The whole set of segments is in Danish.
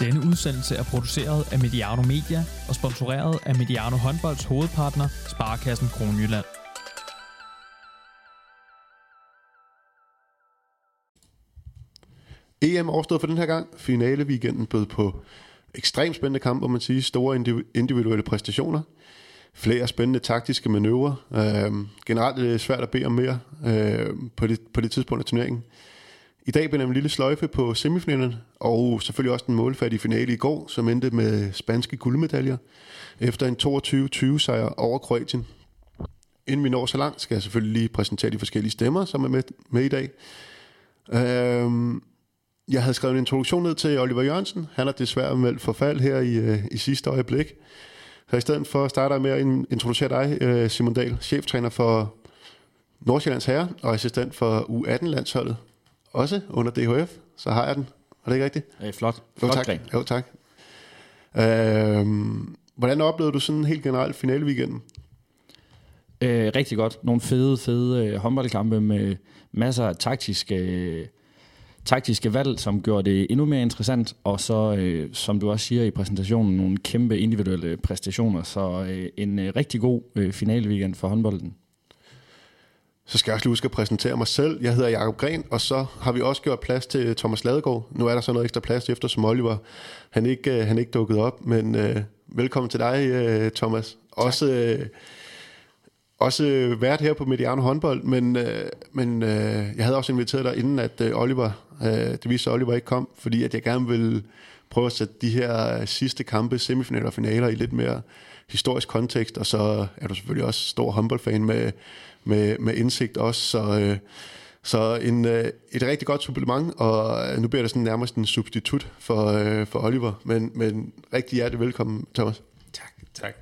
Denne udsendelse er produceret af Mediano Media og sponsoreret af Mediano Håndbolds hovedpartner, Sparkassen Kronjylland. EM overstået for den her gang. Finale weekenden bød på ekstremt spændende kamp, må man sige. Store individuelle præstationer. Flere spændende taktiske manøvrer. Øh, generelt er det svært at bede om mere øh, på, det, på det tidspunkt af turneringen. I dag blev en lille sløjfe på semifinalen, og selvfølgelig også den målfattige finale i går, som endte med spanske guldmedaljer efter en 22-20 sejr over Kroatien. Inden vi når så langt, skal jeg selvfølgelig lige præsentere de forskellige stemmer, som er med, med i dag. Øhm, jeg havde skrevet en introduktion ned til Oliver Jørgensen. Han har desværre meldt forfald her i, øh, i sidste øjeblik. Så i stedet for starter jeg med at introducere dig, øh, Simon Dahl, cheftræner for Nordsjællands Herre og assistent for U18-landsholdet også under DHF, så har jeg den. Er det ikke rigtigt? Øh, flot. Flot jo, tak. Jo, tak. Øhm, hvordan oplevede du sådan helt generelt finaleweekenden? Øh, rigtig godt. Nogle fede, fede øh, håndboldkampe med masser af taktiske, øh, taktiske valg, som gjorde det endnu mere interessant. Og så, øh, som du også siger i præsentationen, nogle kæmpe individuelle præstationer. Så øh, en øh, rigtig god øh, finaleweekend for håndbolden. Så skal jeg også lige huske at præsentere mig selv. Jeg hedder Jakob Gren, og så har vi også gjort plads til Thomas Ladegaard. Nu er der så noget ekstra plads efter, som Oliver han ikke, øh, han ikke dukket op, men øh, velkommen til dig, øh, Thomas. Tak. Også, øh, også været her på Mediano håndbold, men, øh, men øh, jeg havde også inviteret dig inden, at øh, Oliver, øh, det viste sig, at Oliver ikke kom, fordi at jeg gerne vil prøve at sætte de her sidste kampe, semifinaler og finaler i lidt mere historisk kontekst, og så er du selvfølgelig også stor håndboldfan med med, med indsigt også. Så, øh, så en, øh, et rigtig godt supplement, og nu bliver det sådan nærmest en substitut for, øh, for Oliver. Men, men rigtig hjertelig velkommen, Thomas. Tak, tak.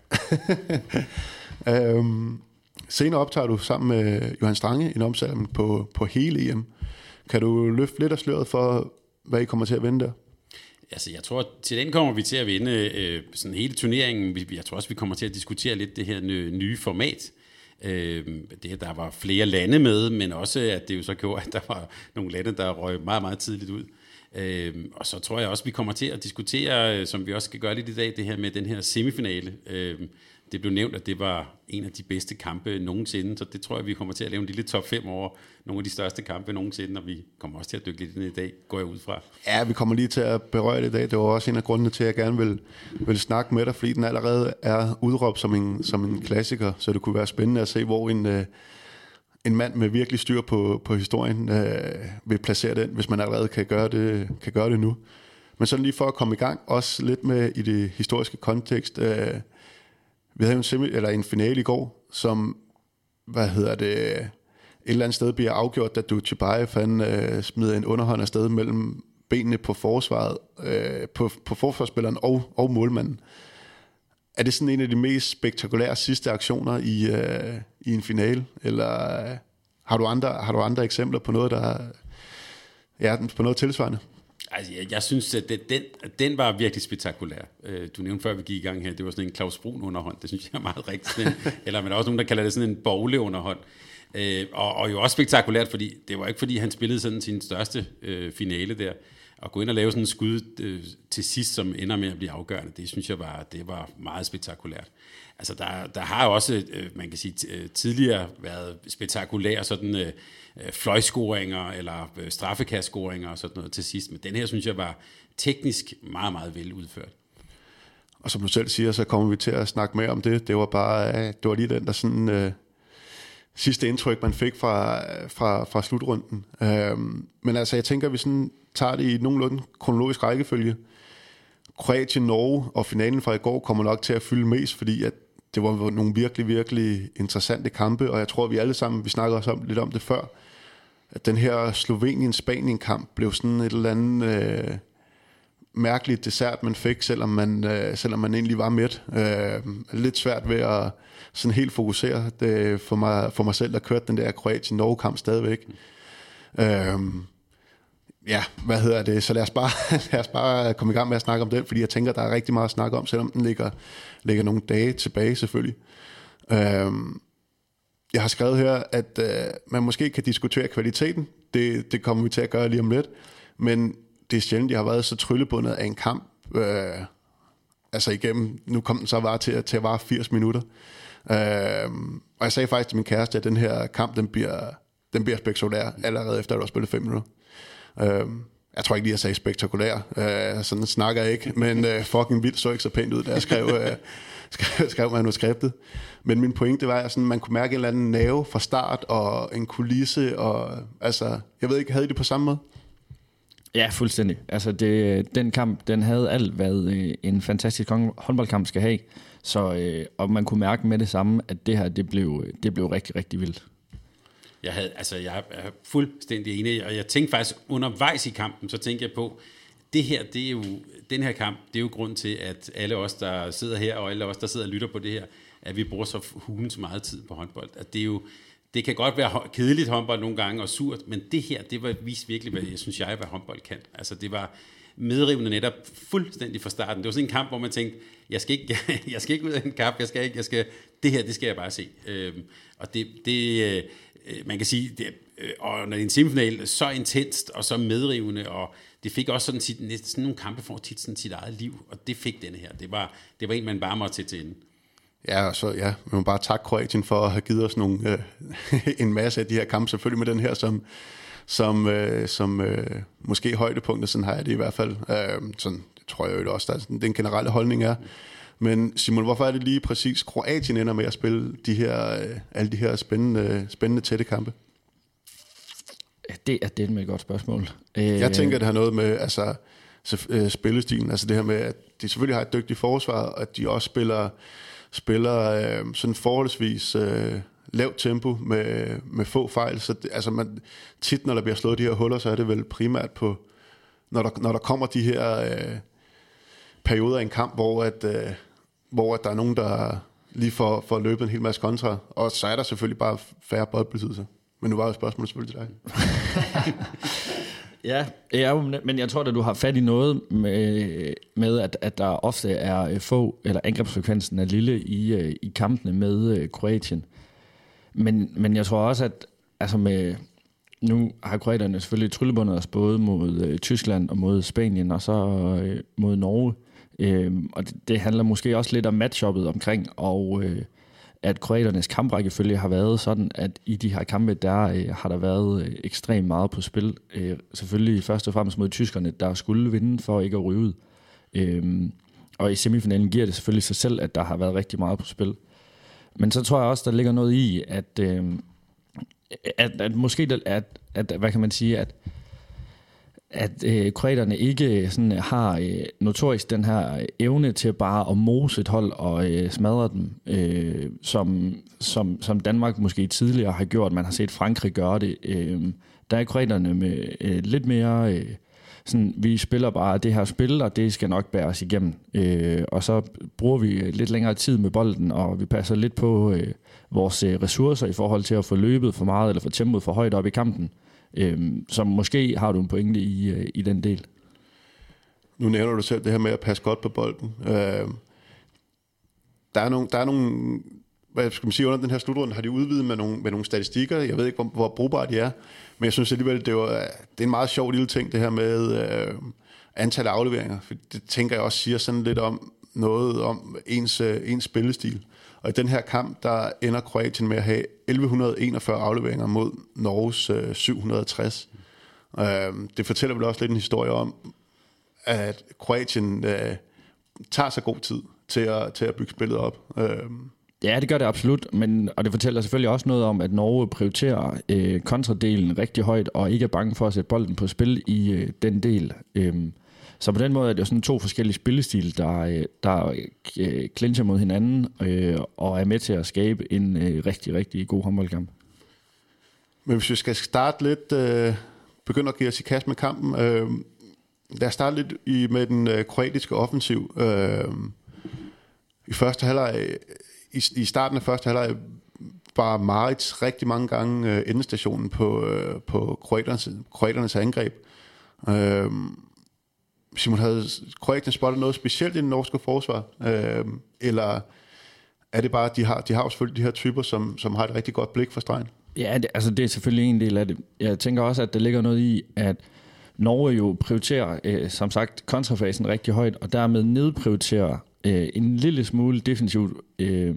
øhm, senere optager du sammen med Johan Strange en omsætning på, på hele EM. Kan du løfte lidt af sløret for, hvad I kommer til at vinde der? Altså, jeg tror, til den kommer vi til at vinde øh, sådan hele turneringen. Jeg tror også, vi kommer til at diskutere lidt det her nye format. Øh, det, at der var flere lande med, men også, at det jo så gjorde, at der var nogle lande, der røg meget, meget tidligt ud. Øh, og så tror jeg også, vi kommer til at diskutere, øh, som vi også skal gøre lidt i dag, det her med den her semifinale. Øh, det blev nævnt, at det var en af de bedste kampe nogensinde, så det tror jeg, vi kommer til at lave en lille top 5 over nogle af de største kampe nogensinde, og vi kommer også til at dykke lidt ind i dag, går jeg ud fra. Ja, vi kommer lige til at berøre det i dag. Det var også en af grundene til, at jeg gerne vil, vil snakke med dig, fordi den allerede er udråbt som en, som en klassiker, så det kunne være spændende at se, hvor en, øh, en mand med virkelig styr på, på historien øh, vil placere den, hvis man allerede kan gøre det, kan gøre det nu. Men sådan lige for at komme i gang, også lidt med i det historiske kontekst, øh, vi havde en, semi, eller en finale i går, som, hvad hedder det, et eller andet sted bliver afgjort, da du Chibayev han øh, smider en underhånd afsted mellem benene på forsvaret, øh, på, på forsvarsspilleren og, og målmanden. Er det sådan en af de mest spektakulære sidste aktioner i, øh, i en finale, eller øh, har du andre har du andre eksempler på noget der ja, på noget tilsvarende? Altså, jeg, jeg synes, at det, den, den var virkelig spektakulær. Øh, du nævnte før, vi gik i gang her, det var sådan en Claus Brun underhånd. Det synes jeg er meget rigtigt. Eller men der er også nogen, der kalder det sådan en bogle underhånd. Øh, og, og jo også spektakulært, fordi det var ikke fordi, han spillede sådan sin største øh, finale der. Og gå ind og lave sådan en skud øh, til sidst, som ender med at blive afgørende, det synes jeg var, det var meget spektakulært. Altså der, der har også, øh, man kan sige, øh, tidligere været spektakulære sådan øh, øh, fløjscoringer eller øh, straffekastscoringer og sådan noget til sidst. Men den her synes jeg var teknisk meget, meget vel udført. Og som du selv siger, så kommer vi til at snakke mere om det. Det var bare, øh, det var lige den der sådan øh, sidste indtryk, man fik fra, fra, fra slutrunden. Øh, men altså, jeg tænker, at vi sådan tager det i nogenlunde kronologisk rækkefølge. Kroatien, Norge og finalen fra i går kommer nok til at fylde mest, fordi at det var nogle virkelig, virkelig interessante kampe, og jeg tror, vi alle sammen, vi snakker også om, lidt om det før, at den her Slovenien-Spanien-kamp blev sådan et eller andet øh, mærkeligt dessert, man fik, selvom man, øh, selvom man egentlig var midt. Øh, lidt svært ved at sådan helt fokusere det for mig, for mig selv, der kørte den der Kroatien-Norge-kamp stadigvæk. Øh, ja, hvad hedder det? Så lad os, bare, lad os bare komme i gang med at snakke om den, fordi jeg tænker, der er rigtig meget at snakke om, selvom den ligger, ligger nogle dage tilbage selvfølgelig. Øhm, jeg har skrevet her, at øh, man måske kan diskutere kvaliteten. Det, det kommer vi til at gøre lige om lidt. Men det er sjældent, jeg har været så tryllebundet af en kamp Øh, altså igennem, nu kom den så bare til, til at vare 80 minutter. Øh, og jeg sagde faktisk til min kæreste, at den her kamp, den bliver, den bliver spektakulær allerede efter, at du har spillet 5 minutter. Øh, jeg tror ikke lige, jeg sagde spektakulær. Øh, sådan snakker jeg ikke, men øh, fucking vildt så ikke så pænt ud, da jeg skrev, øh, skrev, skrev manuskriptet. Men min pointe var, at sådan, man kunne mærke en eller anden nerve fra start, og en kulisse, og altså, jeg ved ikke, havde I det på samme måde? Ja, fuldstændig. Altså det, den kamp, den havde alt, hvad øh, en fantastisk håndboldkamp skal have. Så, øh, og man kunne mærke med det samme, at det her, det blev, det blev rigtig, rigtig vildt. Jeg, havde, altså, jeg er fuldstændig enig, og jeg tænkte faktisk undervejs i kampen, så tænkte jeg på, det her, det er jo, den her kamp, det er jo grund til, at alle os, der sidder her, og alle os, der sidder og lytter på det her, at vi bruger så hulens meget tid på håndbold. At det er jo, det kan godt være kedeligt håndbold nogle gange og surt, men det her, det var vist virkelig, hvad jeg synes jeg, hvad håndbold kan. Altså det var medrivende netop fuldstændig fra starten. Det var sådan en kamp, hvor man tænkte, jeg skal ikke, jeg skal ikke ud af en kamp, jeg skal ikke, jeg skal, det her, det skal jeg bare se. Øhm, og det, det øh, Øh, man kan sige, det, øh, og når det er en semifinal, så intenst og så medrivende, og det fik også sådan, sit, sådan nogle kampe for tit sådan sit eget liv, og det fik denne her. Det var, det var en, man bare måtte til til enden. Ja, og så ja, man må bare takke Kroatien for at have givet os nogle, øh, en masse af de her kampe, selvfølgelig med den her som, som, øh, som øh, måske højdepunktet, sådan har jeg det i hvert fald. Øh, sådan, det tror jeg jo også, der er, den generelle holdning er. Men Simon, hvorfor er det lige præcis Kroatien ender med at spille de her, øh, alle de her spændende, spændende tætte kampe? Det er det med et godt spørgsmål. Jeg tænker, det har noget med altså, øh, spillestilen, altså det her med, at de selvfølgelig har et dygtigt forsvar, og at de også spiller spiller øh, sådan forholdsvis øh, lavt tempo med, med få fejl. Så det, altså man, tit, når der bliver slået de her huller, så er det vel primært på, når der, når der kommer de her øh, perioder i en kamp, hvor, at, øh, hvor at der er nogen, der lige får, får løbet en hel masse kontra. Og så er der selvfølgelig bare færre boldbesiddelser. Men nu var jo spørgsmålet selvfølgelig til dig. Ja, ja, men jeg tror at du har fat i noget med, med at, at der ofte er øh, få, eller angrebsfrekvensen er lille i, øh, i kampene med øh, Kroatien. Men, men jeg tror også, at altså med, nu har kroaterne selvfølgelig tryllebundet os både mod øh, Tyskland og mod Spanien, og så øh, mod Norge. Øh, og det, det handler måske også lidt om matchuppet omkring, og øh, at kroaternes kamprækkefølge har været sådan, at i de her kampe, der øh, har der været øh, ekstremt meget på spil. Øh, selvfølgelig først og fremmest mod tyskerne, der skulle vinde for ikke at ryge ud. Øh, og i semifinalen giver det selvfølgelig sig selv, at der har været rigtig meget på spil. Men så tror jeg også, der ligger noget i, at, øh, at, at måske, at, at, hvad kan man sige, at at øh, kroaterne ikke øh, sådan, øh, har øh, notorisk den her øh, evne til bare at mose et hold og øh, smadre dem, øh, som, som, som Danmark måske tidligere har gjort. Man har set Frankrig gøre det. Øh, der er kroaterne med øh, lidt mere... Øh, sådan, vi spiller bare det her spil, og det skal nok bære os igennem. Øh, og så bruger vi lidt længere tid med bolden, og vi passer lidt på øh, vores øh, ressourcer i forhold til at få løbet for meget, eller få tempoet for højt op i kampen. Øhm, så måske har du en pointe i, øh, i den del. Nu nævner du selv det her med at passe godt på bolden. Øh, der er nogle, der er nogle hvad skal man sige, under den her slutrunde har de udvidet med nogle, med nogle statistikker. Jeg ved ikke, hvor, hvor brugbare de er, men jeg synes alligevel, det, var, det er en meget sjov lille ting, det her med øh, antal af afleveringer. For det tænker jeg også siger sådan lidt om noget om ens, øh, ens spillestil. Og i den her kamp, der ender Kroatien med at have 1141 afleveringer mod Norges øh, 760. Øh, det fortæller vel også lidt en historie om, at Kroatien øh, tager sig god tid til at, til at bygge spillet op. Øh, Ja, det gør det absolut, men, og det fortæller selvfølgelig også noget om, at Norge prioriterer øh, kontradelen rigtig højt, og ikke er bange for at sætte bolden på spil i øh, den del. Øh, så på den måde er det jo sådan to forskellige spillestil, der, øh, der øh, clincher mod hinanden øh, og er med til at skabe en øh, rigtig, rigtig god håndboldkamp. Men hvis vi skal starte lidt, øh, begynde at give os i kast med kampen, øh, lad os starte lidt i, med den øh, kroatiske offensiv. Øh, I første halvleg, i, i starten af første halvleg, var Marits rigtig mange gange øh, endestationen på, øh, på kroaternes, kroaternes angreb. Øh, Simon, havde Kroatien spottet noget specielt i den norske forsvar? Øh, eller er det bare, at de har, de har jo selvfølgelig de her typer, som, som har et rigtig godt blik for stregen? Ja, det, altså det er selvfølgelig en del af det. Jeg tænker også, at der ligger noget i, at Norge jo prioriterer, øh, som sagt, kontrafasen rigtig højt, og dermed nedprioriterer øh, en lille smule defensivt. Øh,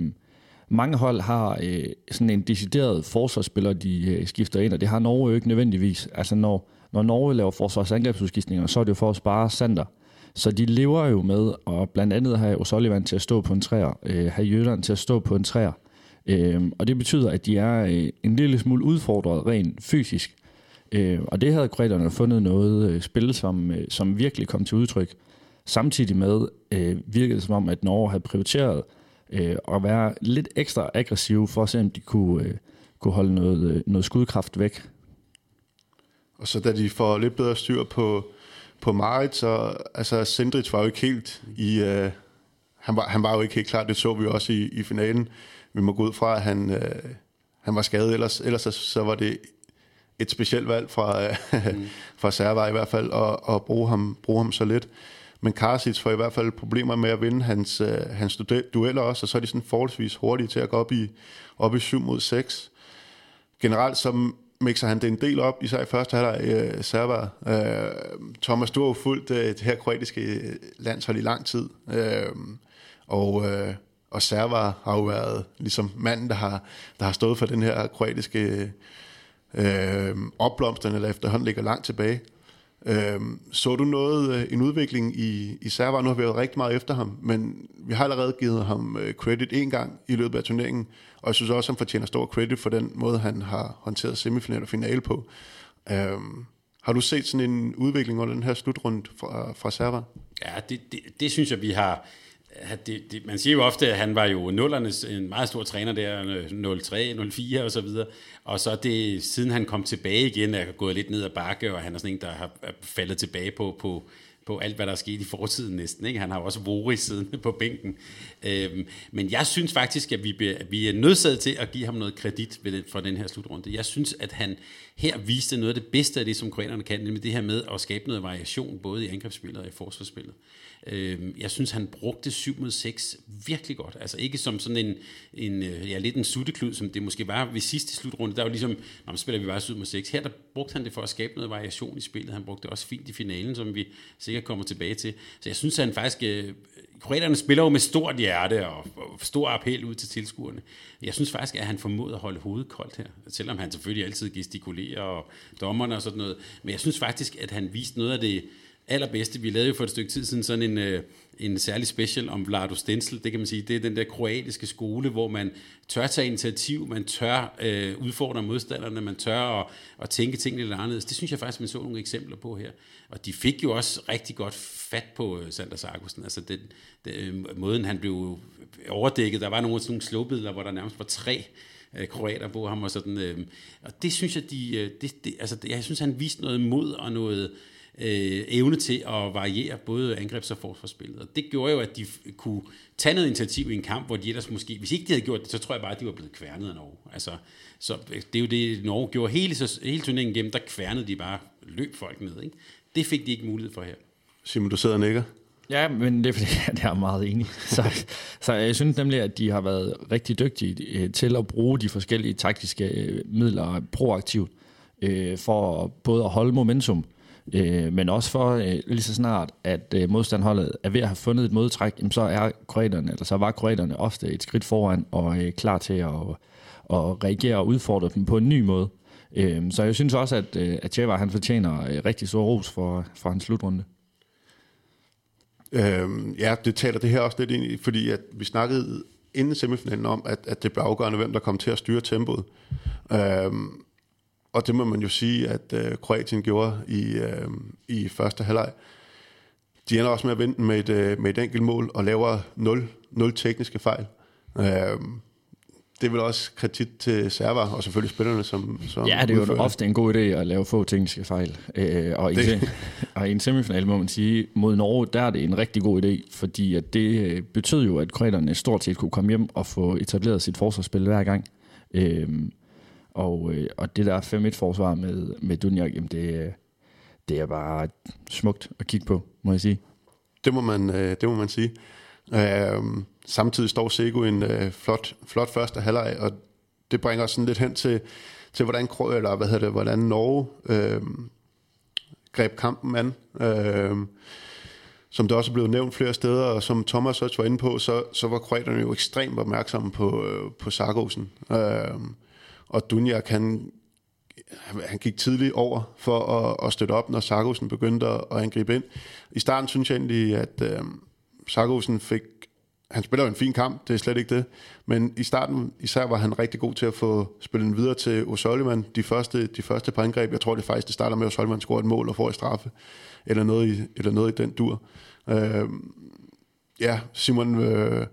mange hold har øh, sådan en decideret forsvarsspiller, de øh, skifter ind, og det har Norge jo ikke nødvendigvis. Altså når, når Norge laver forsvarsangrebsudskiftninger, så er det jo for at spare Sander. Så de lever jo med at blandt andet have O'Sullivan til at stå på en træer, øh, have Jøderen til at stå på en træer. Øh, og det betyder, at de er øh, en lille smule udfordret rent fysisk. Øh, og det havde kroaterne fundet noget øh, spil, som, øh, som virkelig kom til udtryk. Samtidig med øh, virkede det som om, at Norge havde prioriteret øh, at være lidt ekstra aggressiv for at se, om de kunne, øh, kunne holde noget, øh, noget skudkraft væk. Og så da de får lidt bedre styr på, på Marit, så altså Sindrich var jo ikke helt i... Øh, han, var, han var jo ikke helt klar, det så vi også i, i finalen. Vi må gå ud fra, at han, øh, han var skadet, ellers, ellers så, så var det et specielt valg fra, mm. fra Serva i hvert fald, at, at bruge, ham, bruge ham så lidt. Men Karsic får i hvert fald problemer med at vinde hans, øh, hans dueller også, og så er de sådan forholdsvis hurtige til at gå op i, op i 7 mod 6. Generelt så mixer han det en del op, især i første halvleg øh, server. Øh, Thomas, du har jo fulgt øh, det her kroatiske øh, landshold i lang tid, øh, og, øh, og server har jo været ligesom manden, der har, der har stået for den her kroatiske øh, opblomstring, der efterhånden ligger langt tilbage. Øh, så du noget, øh, en udvikling i, i server? Nu har vi været rigtig meget efter ham, men vi har allerede givet ham øh, credit en gang i løbet af turneringen, og jeg synes også, han fortjener stor credit for den måde, han har håndteret semifinal og finale på. Øhm, har du set sådan en udvikling under den her slutrunde fra, fra server? Ja, det, det, det synes jeg, vi har det, det, man siger jo ofte, at han var jo nullernes en meget stor træner der, øh, 03, 04 og så videre. Og så det, siden han kom tilbage igen, er gået lidt ned ad bakke, og han er sådan en, der har faldet tilbage på, på, på alt, hvad der er sket i fortiden næsten. Ikke? Han har også Vori siddende på bænken. Øhm, men jeg synes faktisk, at vi, at vi er nødsaget til at give ham noget kredit ved for den her slutrunde. Jeg synes, at han her viste noget af det bedste af det, som kroaterne kan, nemlig det her med at skabe noget variation, både i angrebsspillet og i forsvarsspillet. Øh, jeg synes, han brugte 7 mod 6 virkelig godt. Altså ikke som sådan en, en øh, ja, lidt en sutteklud, som det måske var ved sidste slutrunde. Der var ligesom, når man spiller vi bare 7 mod 6. Her der brugte han det for at skabe noget variation i spillet. Han brugte det også fint i finalen, som vi sikkert kommer tilbage til. Så jeg synes, han faktisk... Øh, kroaterne spiller jo med stort hjerte og, og stor appel ud til tilskuerne. Jeg synes faktisk, at han formåede at holde hovedet koldt her. Selvom han selvfølgelig altid gestikulerer og dommerne og sådan noget. Men jeg synes faktisk, at han viste noget af det allerbedste. Vi lavede jo for et stykke tid siden sådan en, øh, en særlig special om Vlado Stensel. Det kan man sige, det er den der kroatiske skole, hvor man tør tage initiativ, man tør øh, udfordre modstanderne, man tør at, at tænke tingene lidt anderledes. Det synes jeg faktisk, man så nogle eksempler på her. Og de fik jo også rigtig godt fat på Sanders Sander Altså den, den, øh, måden, han blev overdækket. Der var nogle sådan nogle slåbidler, hvor der nærmest var tre øh, kroater på ham og sådan. Øh, og det synes jeg, de, det, det, altså, jeg synes, han viste noget mod og noget, øh, evne til at variere både angrebs- og forsvarsspillet. Og det gjorde jo, at de kunne tage noget initiativ i en kamp, hvor de ellers måske, hvis ikke de havde gjort det, så tror jeg bare, at de var blevet kværnet af Norge. Altså, så det er jo det, Norge gjorde hele, så, hele turneringen igennem, der kværnede de bare løb folk ned. Ikke? Det fik de ikke mulighed for her. Simon, du sidder og nikker. Ja, men det er fordi, jeg er meget enig. Så, så jeg synes nemlig, at de har været rigtig dygtige øh, til at bruge de forskellige taktiske øh, midler proaktivt, øh, for både at holde momentum, Øh, men også for øh, lige så snart, at øh, modstandholdet er ved at have fundet et modtræk, jamen, så er kroaterne, eller så var kroaterne ofte et skridt foran og øh, klar til at, at reagere og udfordre dem på en ny måde. Øh, så jeg synes også, at, øh, at Tjeva, han fortjener øh, rigtig stor ros for, for hans slutrunde. Øhm, ja, det taler det her også lidt ind i, fordi at vi snakkede inden semifinalen om, at, at det blev afgørende, hvem der kom til at styre tempoet. Øhm, og det må man jo sige, at øh, Kroatien gjorde i, øh, i første halvleg. De ender også med at vente med et, øh, med et enkelt mål og laver 0, 0 tekniske fejl. Øh, det vel også kritik til server og selvfølgelig spillerne, som, som Ja, det er jo ofte en god idé at lave få tekniske fejl. Øh, og, det. i, og i en semifinal må man sige, mod Norge, der er det en rigtig god idé, fordi at det øh, betød jo, at kroaterne stort set kunne komme hjem og få etableret sit forsvarsspil hver gang. Øh, og, øh, og det der 5-1-forsvar med, med Dunjak, jamen det, det er bare smukt at kigge på, må jeg sige. Det må man, øh, det må man sige. Øh, samtidig står Sego en øh, flot, flot første halvleg, og det bringer os sådan lidt hen til, til hvordan, eller hvad hedder det, hvordan Norge øh, greb kampen an. Øh, som det også er blevet nævnt flere steder, og som Thomas også var inde på, så, så var kroaterne jo ekstremt opmærksomme på, øh, på Sargosen. Øh, og Dunjak, han, han gik tidligt over for at, at støtte op, når Sarkosen begyndte at, at angribe ind. I starten synes jeg egentlig, at øh, Sarkosen fik han spiller jo en fin kamp, det er slet ikke det. Men i starten især var han rigtig god til at få spillet videre til O'Sullivan. De første, de første par angreb, jeg tror det faktisk, det starter med, at O'Sullivan scorer et mål og får et straffe. Eller noget i, eller noget i den dur. Øh, ja, Simon... Øh,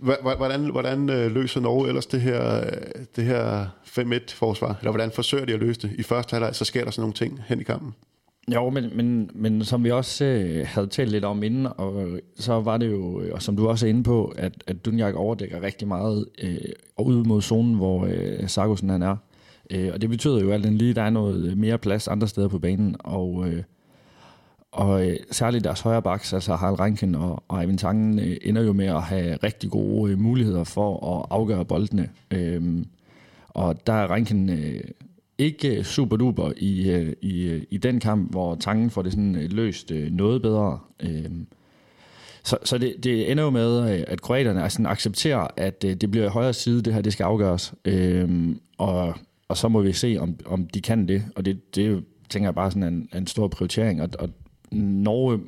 Hvordan, hvordan øh, løser Norge ellers det her, øh, det her 5-1-forsvar? Eller hvordan forsøger de at løse det? I første halvleg, så sker der sådan nogle ting hen i kampen. Jo, men, men, men som vi også øh, havde talt lidt om inden, og øh, så var det jo, og som du også er inde på, at, at Dunjak overdækker rigtig meget øh, ud mod zonen, hvor øh, Sargussen han er. Øh, og det betyder jo alt den lige, der er noget mere plads andre steder på banen, og, øh, og øh, særligt deres højre baks, altså Harald Rankin og, og Eivind Tangen, øh, ender jo med at have rigtig gode øh, muligheder for at afgøre boldene. Øh, og der er Rankin... Øh, ikke super duper i, øh, i, øh, i den kamp, hvor Tangen får det sådan øh, løst øh, noget bedre. Øhm, så, så det, det ender jo med, øh, at kroaterne altså accepterer, at øh, det bliver højre side, det her det skal afgøres. Øhm, og, og så må vi se, om, om de kan det. Og det, det tænker jeg bare sådan en, en stor prioritering. Og, og Norge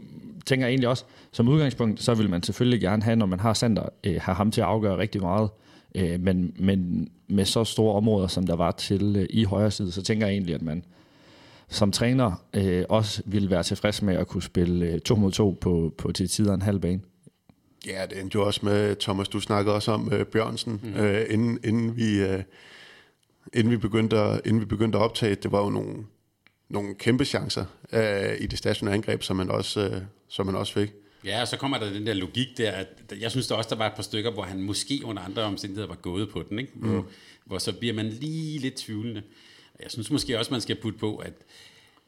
tænker jeg egentlig også, som udgangspunkt, så vil man selvfølgelig gerne have, når man har Sander, have ham til at afgøre rigtig meget. Øh, men, men med så store områder, som der var til øh, i højre side, så tænker jeg egentlig, at man som træner øh, også ville være tilfreds med at kunne spille øh, to mod to på, på til tider en halv bane. Ja, det endte jo også med, Thomas, du snakkede også om øh, Bjørnsen, mm. øh, inden, inden, vi, øh, inden, vi begyndte at, inden vi begyndte at optage. Det var jo nogle, nogle kæmpe chancer øh, i det stationære angreb, som man også, øh, som man også fik. Ja, og så kommer der den der logik der, at jeg synes der også, der var et par stykker, hvor han måske under andre omstændigheder var gået på den, ikke? Hvor, mm. hvor så bliver man lige lidt tvivlende. Jeg synes måske også, man skal putte på, at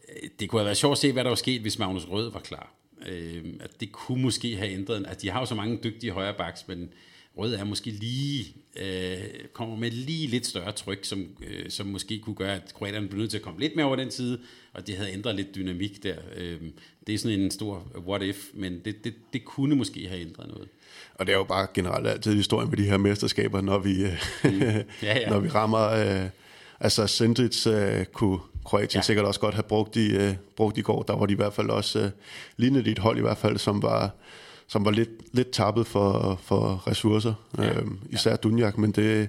øh, det kunne have været sjovt at se, hvad der var sket, hvis Magnus Rød var klar. Øh, at det kunne måske have ændret, at de har jo så mange dygtige højre backs, men Rød er måske lige, øh, kommer med lige lidt større tryk, som, øh, som måske kunne gøre, at kroaterne blev nødt til at komme lidt mere over den side, og det havde ændret lidt dynamik der. Øh, det er sådan en stor what if, men det, det, det kunne måske have ændret noget. Og det er jo bare generelt altid historien med de her mesterskaber, når vi, mm. ja, ja. når vi rammer... Øh, altså Sindrits øh, kunne Kroatien ja. sikkert også godt have brugt i, øh, brugt i går. Der var de i hvert fald også øh, lignede et hold i hvert fald, som var som var lidt, lidt tappet for, for ressourcer, ja. øh, især ja. Dunjak, men det,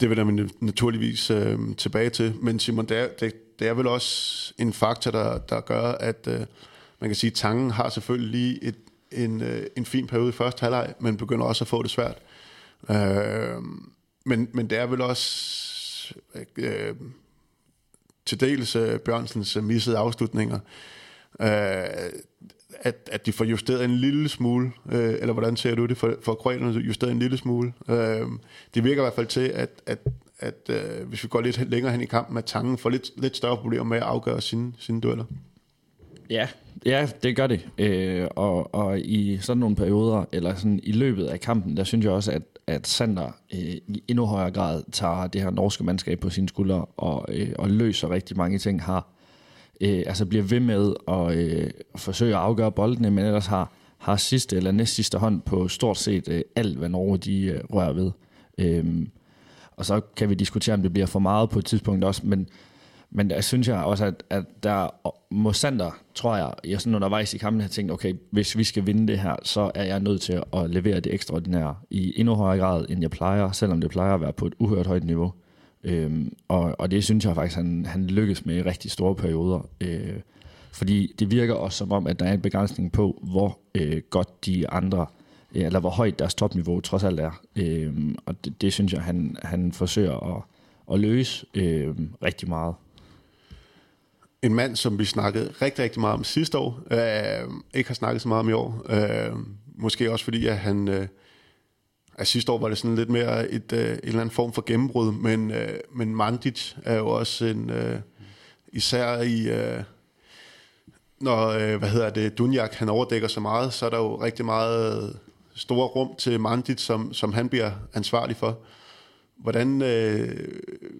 det vil man naturligvis øh, tilbage til. Men Simon, det er, det, det er vel også en faktor, der, der gør, at øh, man kan sige, at Tangen har selvfølgelig lige et, en, øh, en fin periode i første halvleg, men begynder også at få det svært. Øh, men, men det er vel også øh, til dels øh, Bjørnsens missede afslutninger. Øh, at, at de får justeret en lille smule, øh, eller hvordan ser du det, for, for kroaterne altså justeret en lille smule. Øh, det virker i hvert fald til, at, at, at øh, hvis vi går lidt længere hen i kampen, at Tangen får lidt, lidt større problemer med at afgøre sine, sine dueller. Ja, ja, det gør det. Øh, og, og i sådan nogle perioder, eller sådan i løbet af kampen, der synes jeg også, at, at Sander øh, i endnu højere grad tager det her norske mandskab på sine skuldre og, øh, og løser rigtig mange ting, har øh, altså bliver ved med at øh, forsøge at afgøre boldene, men ellers har, har sidste eller næst sidste hånd på stort set øh, alt, hvad Norge de øh, rører ved. Øhm, og så kan vi diskutere, om det bliver for meget på et tidspunkt også, men, men der synes jeg også, at, at der må Sander, tror jeg, jeg sådan undervejs i kampen har tænkt, okay, hvis vi skal vinde det her, så er jeg nødt til at levere det ekstraordinære i endnu højere grad, end jeg plejer, selvom det plejer at være på et uhørt højt niveau. Øhm, og, og det synes jeg faktisk, han, han lykkes med i rigtig store perioder. Øh, fordi det virker også som om, at der er en begrænsning på, hvor øh, godt de andre, øh, eller hvor højt deres topniveau trods alt er. Øh, og det, det synes jeg, han, han forsøger at, at løse øh, rigtig meget. En mand, som vi snakkede rigtig, rigtig meget om sidste år, øh, ikke har snakket så meget om i år. Øh, måske også fordi, at han... Øh, Altså sidste år var det sådan lidt mere et, øh, en eller anden form for gennembrud, men, øh, men Mandic er jo også en, øh, især i, øh, når, øh, hvad hedder det, Dunjak, han overdækker så meget, så er der jo rigtig meget store rum til Mandic, som, som han bliver ansvarlig for. Hvordan, øh,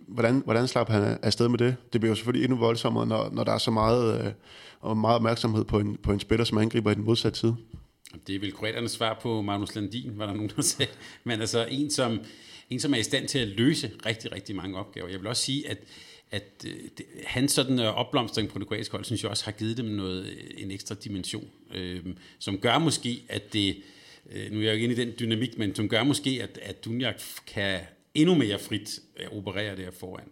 hvordan, hvordan slap han afsted med det? Det bliver jo selvfølgelig endnu voldsommere, når, når der er så meget, øh, og meget opmærksomhed på en, på en spiller, som angriber i den modsatte side. Det er vel kroaternes svar på Magnus Landin, var der nogen, der sagde. Men altså en som, en, som er i stand til at løse rigtig, rigtig mange opgaver. Jeg vil også sige, at, at øh, det, hans sådan øh, opblomstring på det kroatiske hold, synes jeg også har givet dem noget, øh, en ekstra dimension, øh, som gør måske, at det, øh, nu er jeg jo ikke inde i den dynamik, men som gør måske, at, at Dunjak kan endnu mere frit øh, operere der foran.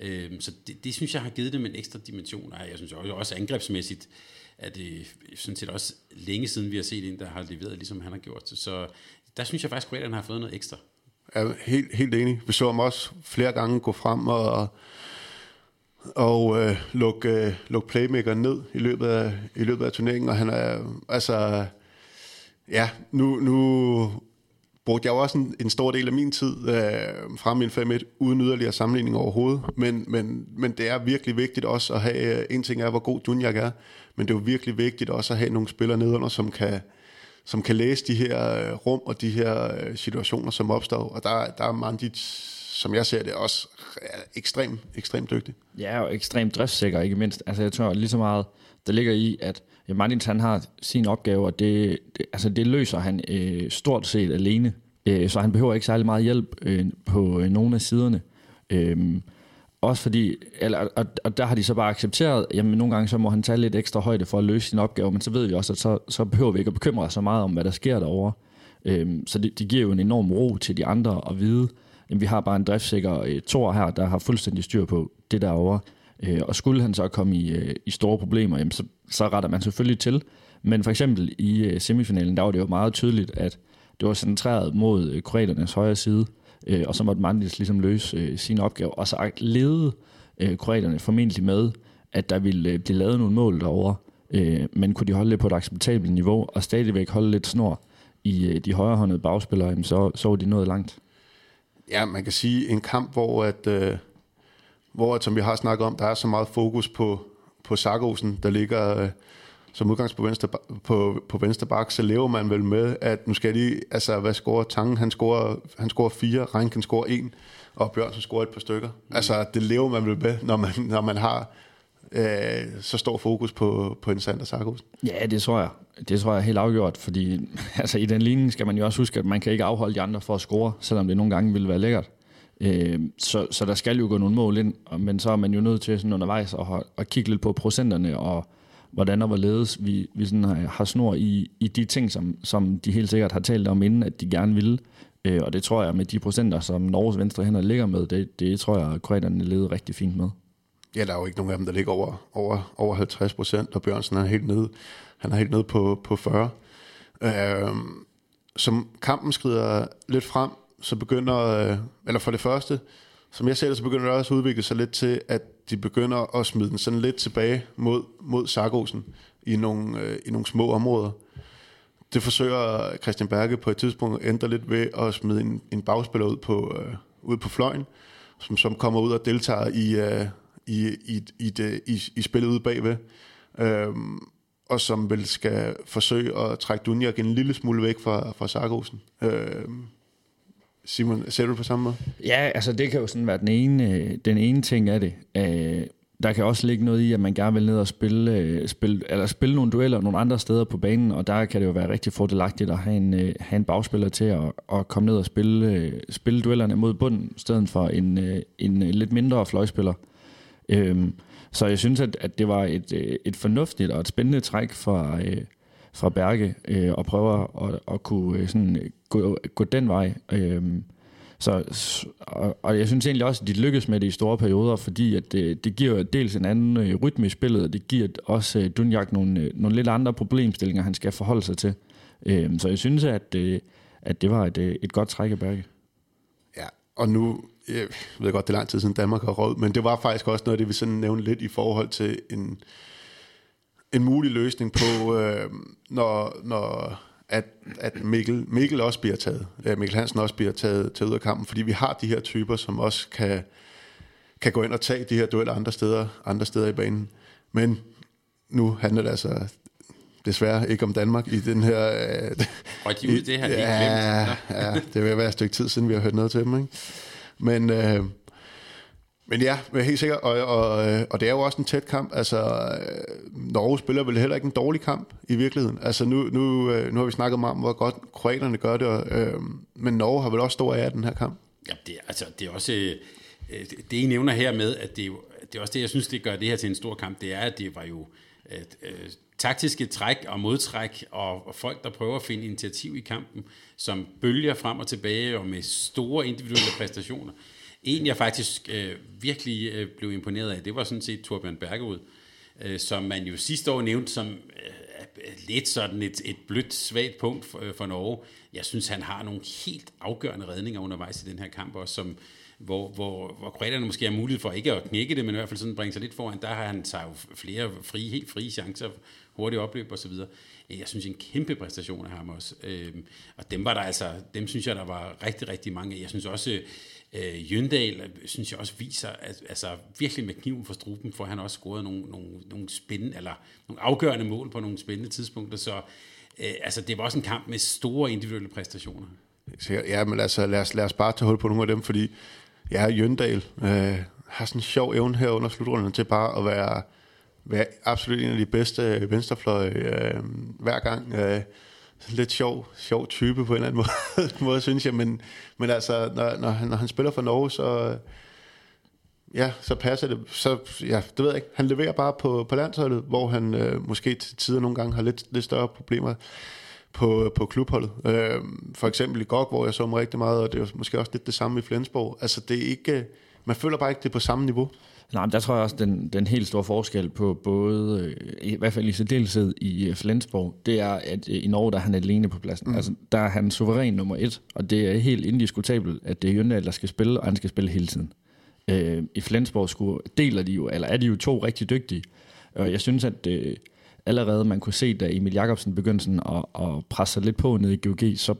Øh, så det, det synes jeg har givet dem en ekstra dimension, og jeg synes også, også angrebsmæssigt, at det sådan set også længe siden, vi har set en, der har leveret, ligesom han har gjort. Så der synes jeg faktisk, at han har fået noget ekstra. Jeg er helt, helt enig. Vi så ham også flere gange gå frem og, og øh, lukke, øh, luk playmaker ned i løbet af, i løbet af turneringen, og han er, altså, ja, nu, nu brugte jeg jo også en, en stor del af min tid øh, fra min 5 uden yderligere sammenligning overhovedet, men, men, men det er virkelig vigtigt også at have, øh, en ting er, hvor god Junjak er, men det er jo virkelig vigtigt også at have nogle spillere nedenunder, som kan, som kan læse de her øh, rum og de her øh, situationer, som opstår. Og der, der er Mandic, som jeg ser det, også ekstremt, ekstrem dygtig. Ja, og ekstremt driftssikker, ikke mindst. Altså jeg tror lige så meget, der ligger i, at ja, Mandic, han har sin opgave, og det, det, altså, det løser han øh, stort set alene. Øh, så han behøver ikke særlig meget hjælp øh, på øh, nogle af siderne. Øh, også fordi, eller, og, og der har de så bare accepteret, jamen nogle gange så må han tage lidt ekstra højde for at løse sin opgave, men så ved vi også, at så, så behøver vi ikke at bekymre os så meget om, hvad der sker derovre. Øhm, så det, det giver jo en enorm ro til de andre at vide, at vi har bare en driftsikker øh, tor her, der har fuldstændig styr på det derovre. Øh, og skulle han så komme i, øh, i store problemer, jamen så, så retter man selvfølgelig til. Men for eksempel i øh, semifinalen, der var det jo meget tydeligt, at det var centreret mod øh, kroaternes højre side, øh, og så måtte Mandis ligesom løse øh, sin opgave. Og så lede øh, kroaterne formentlig med, at der ville øh, blive lavet nogle mål derovre, øh, men kunne de holde det på et acceptabelt niveau, og stadigvæk holde lidt snor i øh, de højrehåndede bagspillere, jamen, så, så var de nået langt. Ja, man kan sige en kamp, hvor at, øh, hvor at, som vi har snakket om, der er så meget fokus på, på Sargosen, der ligger øh, som udgangs på venstre, på, på venstre bak, så lever man vel med, at nu skal de, altså hvad scorer Tangen? Han scorer, han scorer fire, Reinken scorer en, og Bjørnsen scorer et par stykker. Mm. Altså det lever man vel med, når man, når man har øh, så stor fokus på, på en Sander Sarkosen. Ja, det tror jeg. Det tror jeg er helt afgjort, fordi altså, i den linje skal man jo også huske, at man kan ikke afholde de andre for at score, selvom det nogle gange vil være lækkert. Øh, så, så der skal jo gå nogle mål ind, men så er man jo nødt til sådan undervejs at, at kigge lidt på procenterne og hvordan og hvorledes vi, vi sådan har, har snor i, i de ting, som, som de helt sikkert har talt om inden, at de gerne ville. Øh, og det tror jeg med de procenter, som Norges venstre hænder ligger med, det, det tror jeg, at kroaterne leder rigtig fint med. Ja, der er jo ikke nogen af dem, der ligger over, over, over 50 procent, og Bjørnsen er helt nede, han er helt nede på, på 40. Øh, som kampen skrider lidt frem, så begynder, øh, eller for det første, som jeg ser det, så begynder det også at udvikle sig lidt til, at de begynder at smide den sådan lidt tilbage mod, mod Sargosen i nogle, øh, i nogle små områder. Det forsøger Christian Berge på et tidspunkt at ændre lidt ved at smide en, en bagspiller ud på, øh, ud på fløjen, som, som kommer ud og deltager i, øh, i, i, i, det, i, i spillet ude bagved. Øh, og som vil skal forsøge at trække Dunjak en lille smule væk fra, fra Sargosen. Øh, Simon, ser du på samme måde? Ja, altså det kan jo sådan være den ene, øh, den ene ting af det. Øh, der kan også ligge noget i, at man gerne vil ned og spille, øh, spille, eller spille nogle dueller nogle andre steder på banen, og der kan det jo være rigtig fordelagtigt at have en, øh, have en bagspiller til at, at komme ned og spille, spille duellerne mod bunden, i stedet for en, en lidt mindre fløjspiller. Øhm, så jeg synes, at, at det var et, et fornuftigt og et spændende træk fra, fra Berge øh, og prøver at, at kunne øh, sådan, gå, gå den vej. Øh, så, og, og jeg synes egentlig også, at de lykkes med det i store perioder, fordi at det, det giver dels en anden øh, rytme i spillet, og det giver også øh, Dunjak nogle, øh, nogle lidt andre problemstillinger, han skal forholde sig til. Øh, så jeg synes, at, øh, at det var et, øh, et godt træk af Berge. Ja, og nu, jeg ved godt, det er lang tid siden Danmark har råd, men det var faktisk også noget af det, vi sådan nævnte lidt i forhold til en, en mulig løsning på, øh, når, når at, at Mikkel, Mikkel også bliver taget, ja, Mikkel Hansen også bliver taget, taget ud af kampen, fordi vi har de her typer, som også kan, kan gå ind og tage de her dueller andre steder, andre steder i banen. Men nu handler det altså desværre ikke om Danmark i den her... Øh, og de ude, det har de ja, ja, det vil være et stykke tid siden, vi har hørt noget til dem. Ikke? Men, øh, men ja, men helt sikkert, og, og, og det er jo også en tæt kamp. Altså, øh, Norge spiller vel heller ikke en dårlig kamp i virkeligheden. Altså, nu, nu, øh, nu har vi snakket meget om, hvor godt kroaterne gør det, og, øh, men Norge har vel også stor af den her kamp. Ja, det, altså, det er også... Øh, det, I nævner her med, at det, det er også det, jeg synes, det gør det her til en stor kamp, det er, at det var jo at, øh, taktiske træk og modtræk, og, og folk, der prøver at finde initiativ i kampen, som bølger frem og tilbage, og med store individuelle præstationer. En, jeg faktisk øh, virkelig øh, blev imponeret af, det var sådan set Torbjørn Bergerud, øh, som man jo sidste år nævnte som øh, lidt sådan et, et blødt, svagt punkt for, øh, for Norge. Jeg synes, han har nogle helt afgørende redninger undervejs i den her kamp også, som, hvor, hvor, hvor kroaterne måske har mulighed for ikke at knække det, men i hvert fald sådan bringe sig lidt foran. Der har han taget jo flere frie, helt frie chancer, hurtige opløb osv. Øh, jeg synes, en kæmpe præstation af ham også. Øh, og dem var der altså, dem synes jeg, der var rigtig, rigtig mange af. Jeg synes også, øh, Jøndal, øh, synes jeg også viser, at, altså virkelig med kniven for struben, for han også scoret nogle, nogle, nogle spændende, eller nogle afgørende mål på nogle spændende tidspunkter. Så øh, altså, det var også en kamp med store individuelle præstationer. Ja, men altså, lad os, lad os bare tage hul på nogle af dem, fordi ja, Jøndal øh, har sådan en sjov evne her under slutrunden til bare at være, være absolut en af de bedste venstrefløje øh, hver gang. Øh, lidt sjov, sjov type på en eller anden måde, måde synes jeg, men, men altså, når, når, han, når han spiller for Norge, så, ja, så passer det, så, ja, det ved jeg ikke, han leverer bare på, på landsholdet, hvor han øh, måske til tider nogle gange har lidt, lidt større problemer på, på klubholdet. Øh, for eksempel i GOG, hvor jeg så ham rigtig meget, og det er måske også lidt det samme i Flensborg. Altså, det er ikke, man føler bare ikke, det er på samme niveau. Nej, men der tror jeg også, den, den helt store forskel på både, øh, i hvert fald i særdeleshed i øh, Flensborg, det er, at øh, i Norge, der er han alene på pladsen. Mm. Altså, der er han suveræn nummer et, og det er helt indiskutabelt, at det er Jøndal, der skal spille, og han skal spille hele tiden. Øh, I Flensborg skulle, deler de jo, eller er de jo to rigtig dygtige, og jeg synes, at øh, allerede man kunne se, da Emil Jakobsen begyndte sådan at, at presse sig lidt på ned i GOG, så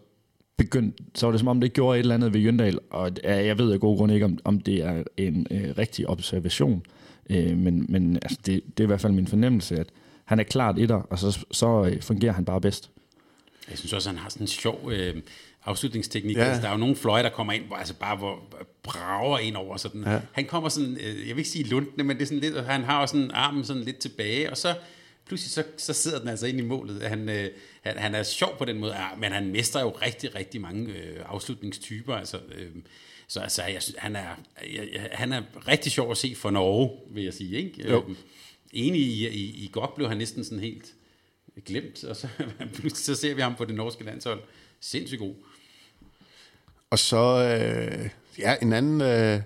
begyndt, så var det som om, det gjorde et eller andet ved Jøndal, og jeg ved af god grund ikke, om, om det er en øh, rigtig observation, øh, men, men altså, det, det er i hvert fald min fornemmelse, at han er klart etter, og så, så øh, fungerer han bare bedst. Jeg synes også, at han har sådan en sjov øh, afslutningsteknik. Ja. Altså, der er jo nogle fløje, der kommer ind, hvor altså bare hvor brager ind over. Sådan. Ja. Han kommer sådan, øh, jeg vil ikke sige lundende, men det er sådan lidt, han har også sådan armen sådan lidt tilbage, og så pludselig så, så sidder den altså ind i målet. Han, øh, han, han er sjov på den måde, ja, men han mestrer jo rigtig, rigtig mange øh, afslutningstyper. Altså, øh, så altså, jeg, han, er, jeg, han er rigtig sjov at se for Norge, vil jeg sige. Ikke? Jo. Øh, enig i, i, i godt blev han næsten sådan helt glemt, og så, så ser vi ham på det norske landshold. Sindssygt god. Og så, øh, ja, en anden... Øh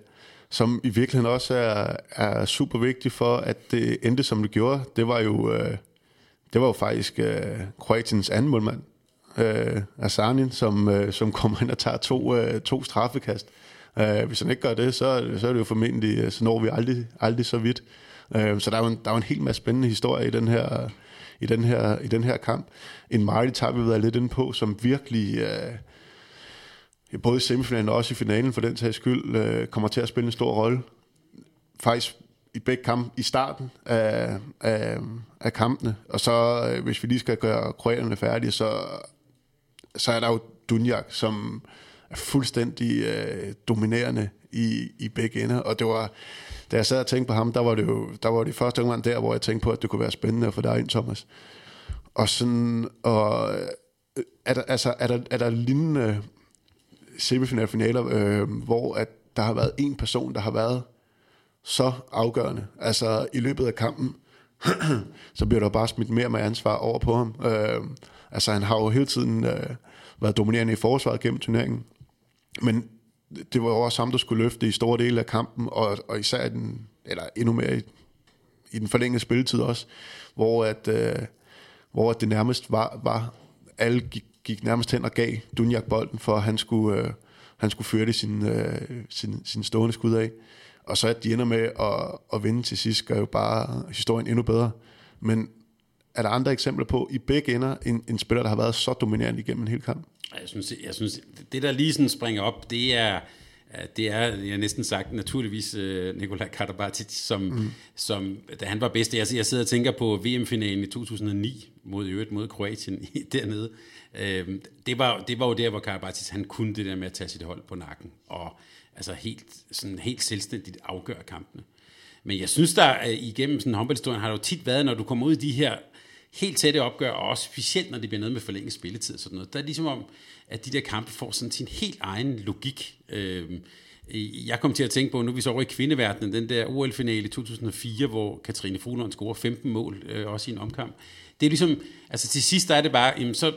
som i virkeligheden også er, er super vigtig for, at det endte, som det gjorde. Det var jo, øh, det var jo faktisk øh, Kroatiens anden målmand, øh, Asanin, som, øh, som kommer ind og tager to, øh, to straffekast. Øh, hvis han ikke gør det, så, så er det jo formentlig, øh, så når vi aldrig, aldrig så vidt. Øh, så der er, jo en, der er jo en helt masse spændende historie i den her, i den her, i den her kamp. En Marty tager vi været lidt inde på, som virkelig... Øh, både i semifinalen og også i finalen for den sags skyld, øh, kommer til at spille en stor rolle. Faktisk i begge kampe i starten af, af, af kampene. Og så, øh, hvis vi lige skal gøre kroaterne færdige, så, så er der jo Dunjak, som er fuldstændig øh, dominerende i, i begge ender. Og det var, da jeg sad og tænkte på ham, der var det jo der var det første omgang der, hvor jeg tænkte på, at det kunne være spændende at få dig ind, Thomas. Og sådan, og øh, er der, altså, er der, er der lignende semifinalfinaler, øh, hvor at der har været en person, der har været så afgørende. Altså i løbet af kampen, så bliver der bare smidt mere med ansvar over på ham. Øh, altså han har jo hele tiden øh, været dominerende i forsvaret gennem turneringen. Men det var jo også ham, der skulle løfte i store dele af kampen, og, og især den, eller endnu mere i, i den forlængede spilletid også, hvor at, øh, hvor at det nærmest var, var alle gik gik nærmest hen og gav Dunjak bolden, for at han skulle, øh, han skulle føre det sin, øh, sin, sin stående skud af. Og så at de ender med at, at vinde til sidst, gør jo bare historien endnu bedre. Men er der andre eksempler på, i begge ender, en, en spiller, der har været så dominerende igennem en hel kamp? Jeg synes, jeg synes det der lige sådan springer op, det er, det er, jeg har næsten sagt, naturligvis uh, Nikolaj Karabatic, som, mm. som, da han var bedst. Jeg, jeg sidder og tænker på VM-finalen i 2009 mod øvrigt mod Kroatien dernede. Øh, det, var, det var jo der, hvor Karabatis, han kunne det der med at tage sit hold på nakken. Og altså helt, sådan helt selvstændigt afgøre kampene. Men jeg synes, der øh, igennem sådan håndboldhistorien har det jo tit været, når du kommer ud i de her helt tætte opgør, og også specielt når det bliver noget med forlænget spilletid og sådan noget, der er ligesom om, at de der kampe får sådan sin helt egen logik. Øh, jeg kom til at tænke på, nu er vi så over i kvindeverdenen, den der OL-finale i 2004, hvor Katrine Fuglund scorer 15 mål, øh, også i en omkamp. Det er ligesom, altså til sidst der er det bare, jamen så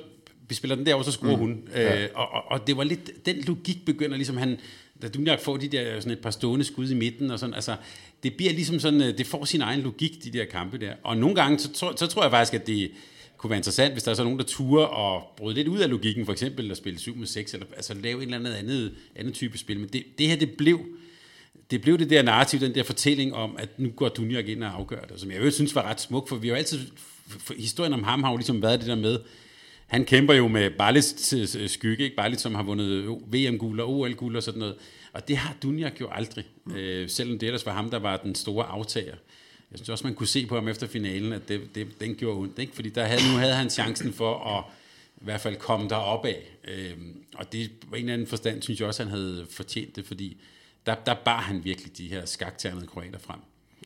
vi spiller den der, og så scorer mm. hun. Ja. Øh, og, og, og det var lidt, den logik begynder ligesom, han, da Dunjak får de der sådan et par stående skud i midten, og sådan, altså, det bliver ligesom sådan, øh, det får sin egen logik, de der kampe der. Og nogle gange, så, så, så tror jeg faktisk, at det kunne være interessant, hvis der er så nogen, der turer og bryder lidt ud af logikken, for eksempel at spille 7 mod 6, eller altså lave en eller anden andet, andet type spil. Men det, det her, det blev, det blev det der narrativ, den der fortælling om, at nu går Dunjak ind og afgør det, som jeg jo synes var ret smuk, for vi har jo altid, historien om ham har jo ligesom været det der med, han kæmper jo med Barlits øh, skygge, ikke? Barlit, som har vundet VM-guld og OL-guld og sådan noget. Og det har Dunjak jo aldrig, øh, selvom det ellers var ham, der var den store aftager. Jeg synes også, man kunne se på ham efter finalen, at det, det, den gjorde ondt. Ikke? Fordi der havde, nu havde han chancen for at i hvert fald komme derop af. Øh, og det på en eller anden forstand, synes jeg også, han havde fortjent det, fordi der, der bar han virkelig de her skakternede kroater frem.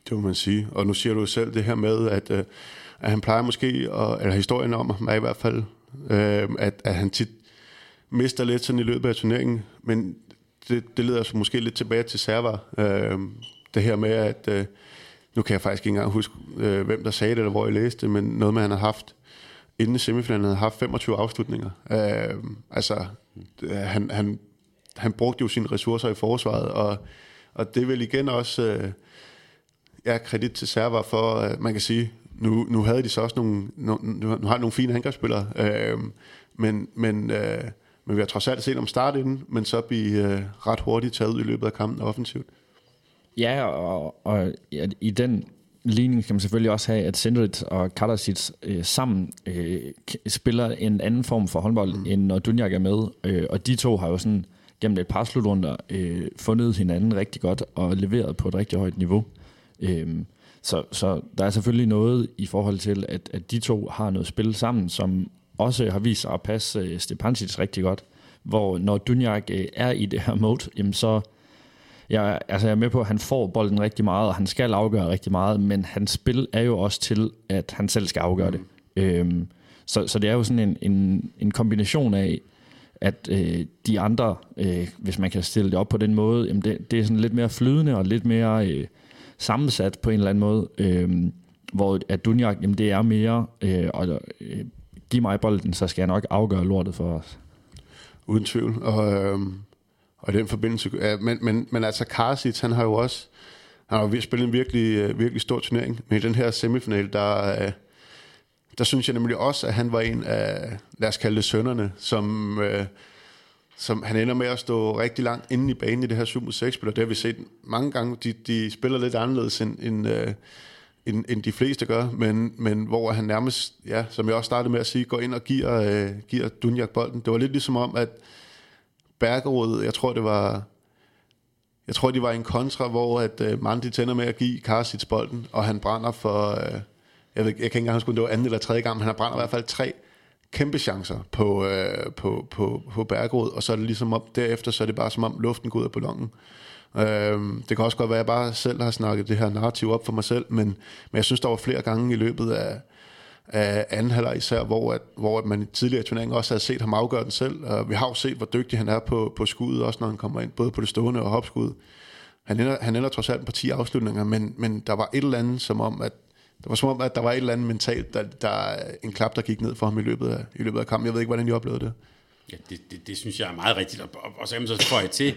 Det må man sige. Og nu siger du selv det her med, at, øh, at han plejer måske, at, eller historien om ham er i hvert fald øh, at, at han tit mister lidt sådan i løbet af turneringen, men det, det leder så måske lidt tilbage til server. Øh, det her med, at øh, nu kan jeg faktisk ikke engang huske, øh, hvem der sagde det, eller hvor jeg læste det, men noget med, at han har haft, inden semifinalen, havde haft 25 afslutninger. Øh, altså, øh, han, han, han brugte jo sine ressourcer i forsvaret, og, og det vil igen også... Øh, ja, kredit til server for, at man kan sige, nu, nu havde de så også nogle, nu, nu har de nogle fine angrebsspillere, øh, men, men, øh, men vi har trods alt set om start inden, men så blive øh, ret hurtigt taget ud i løbet af kampen offensivt. Ja, og, og ja, i den ligning kan man selvfølgelig også have, at Sendrit og Kalasic øh, sammen øh, spiller en anden form for håndbold, mm. end når Dunjak er med. Øh, og de to har jo sådan gennem et par slutrunder øh, fundet hinanden rigtig godt og leveret på et rigtig højt niveau. Øh, så, så der er selvfølgelig noget i forhold til, at, at de to har noget spil sammen, som også har vist sig at passe uh, Stepancic rigtig godt. Hvor når Dunjak uh, er i det her mode, jamen så jeg, altså jeg er med på, at han får bolden rigtig meget, og han skal afgøre rigtig meget, men hans spil er jo også til, at han selv skal afgøre det. Mm. Øhm, så, så det er jo sådan en, en, en kombination af, at øh, de andre, øh, hvis man kan stille det op på den måde, jamen det, det er sådan lidt mere flydende og lidt mere... Øh, sammensat på en eller anden måde, øh, hvor at Dunjak, jamen det er mere, øh, og øh, giv mig bolden, så skal jeg nok afgøre lortet for os. Uden tvivl, og, øh, og i den forbindelse, ja, men, men, men altså Karasic, han har jo også, han har jo spillet en virkelig, øh, virkelig stor turnering, men i den her semifinal, der, øh, der synes jeg nemlig også, at han var en af, lad os kalde det sønderne, som... Øh, som han ender med at stå rigtig langt inde i banen i det her 7-6-spil, og det har vi set mange gange. De, de spiller lidt anderledes, end, end, øh, end, end de fleste gør, men, men hvor han nærmest, ja, som jeg også startede med at sige, går ind og giver, øh, giver Dunjak bolden. Det var lidt ligesom om, at Bergerud, jeg tror det var, jeg tror de var en kontra, hvor at øh, Mandi tænder med at give Karsits bolden, og han brænder for, øh, jeg, ved, jeg kan ikke engang huske, om det var anden eller tredje gang, men han brænder i hvert fald tre kæmpe chancer på, øh, på, på, på Bergerud, og så er det ligesom om, derefter så er det bare som om luften går ud af ballonen. Øh, det kan også godt være, at jeg bare selv har snakket det her narrativ op for mig selv, men, men jeg synes, der var flere gange i løbet af, af anden halvleg især, hvor, at, hvor at man i tidligere turneringer også havde set ham afgøre den selv. Og vi har jo set, hvor dygtig han er på, på skuddet, også når han kommer ind, både på det stående og hopskud. Han ender, han ender trods alt på 10 afslutninger, men, men der var et eller andet som om, at det var som om, at der var et eller andet mentalt, der, der en klap, der gik ned for ham i løbet af, i løbet af kampen. Jeg ved ikke, hvordan I oplevede det. Ja, det, det, det synes jeg er meget rigtigt. Og, og, og så kan man så jeg til,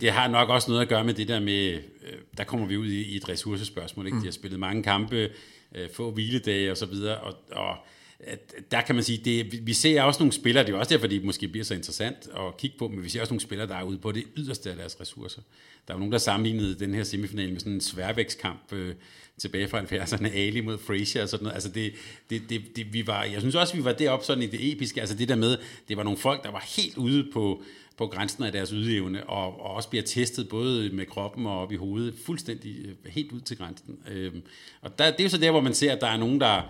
det har nok også noget at gøre med det der med, øh, der kommer vi ud i, i et ressourcespørgsmål. Ikke? De har spillet mange kampe, øh, få hviledage og så videre, og, og at der kan man sige, det, vi ser også nogle spillere, det er også derfor, de måske bliver så interessant at kigge på, men vi ser også nogle spillere, der er ude på det yderste af deres ressourcer. Der er nogen, der sammenlignede den her semifinal med sådan en sværvægtskamp øh, tilbage fra 70'erne, Ali mod Frazier og sådan noget. Altså det, det, det, det, vi var, jeg synes også, vi var deroppe sådan i det episke, altså det der med, det var nogle folk, der var helt ude på, på grænsen af deres ydeevne, og, og også bliver testet både med kroppen og op i hovedet, fuldstændig øh, helt ud til grænsen. Øhm, og der, det er jo så der, hvor man ser, at der er nogen, der,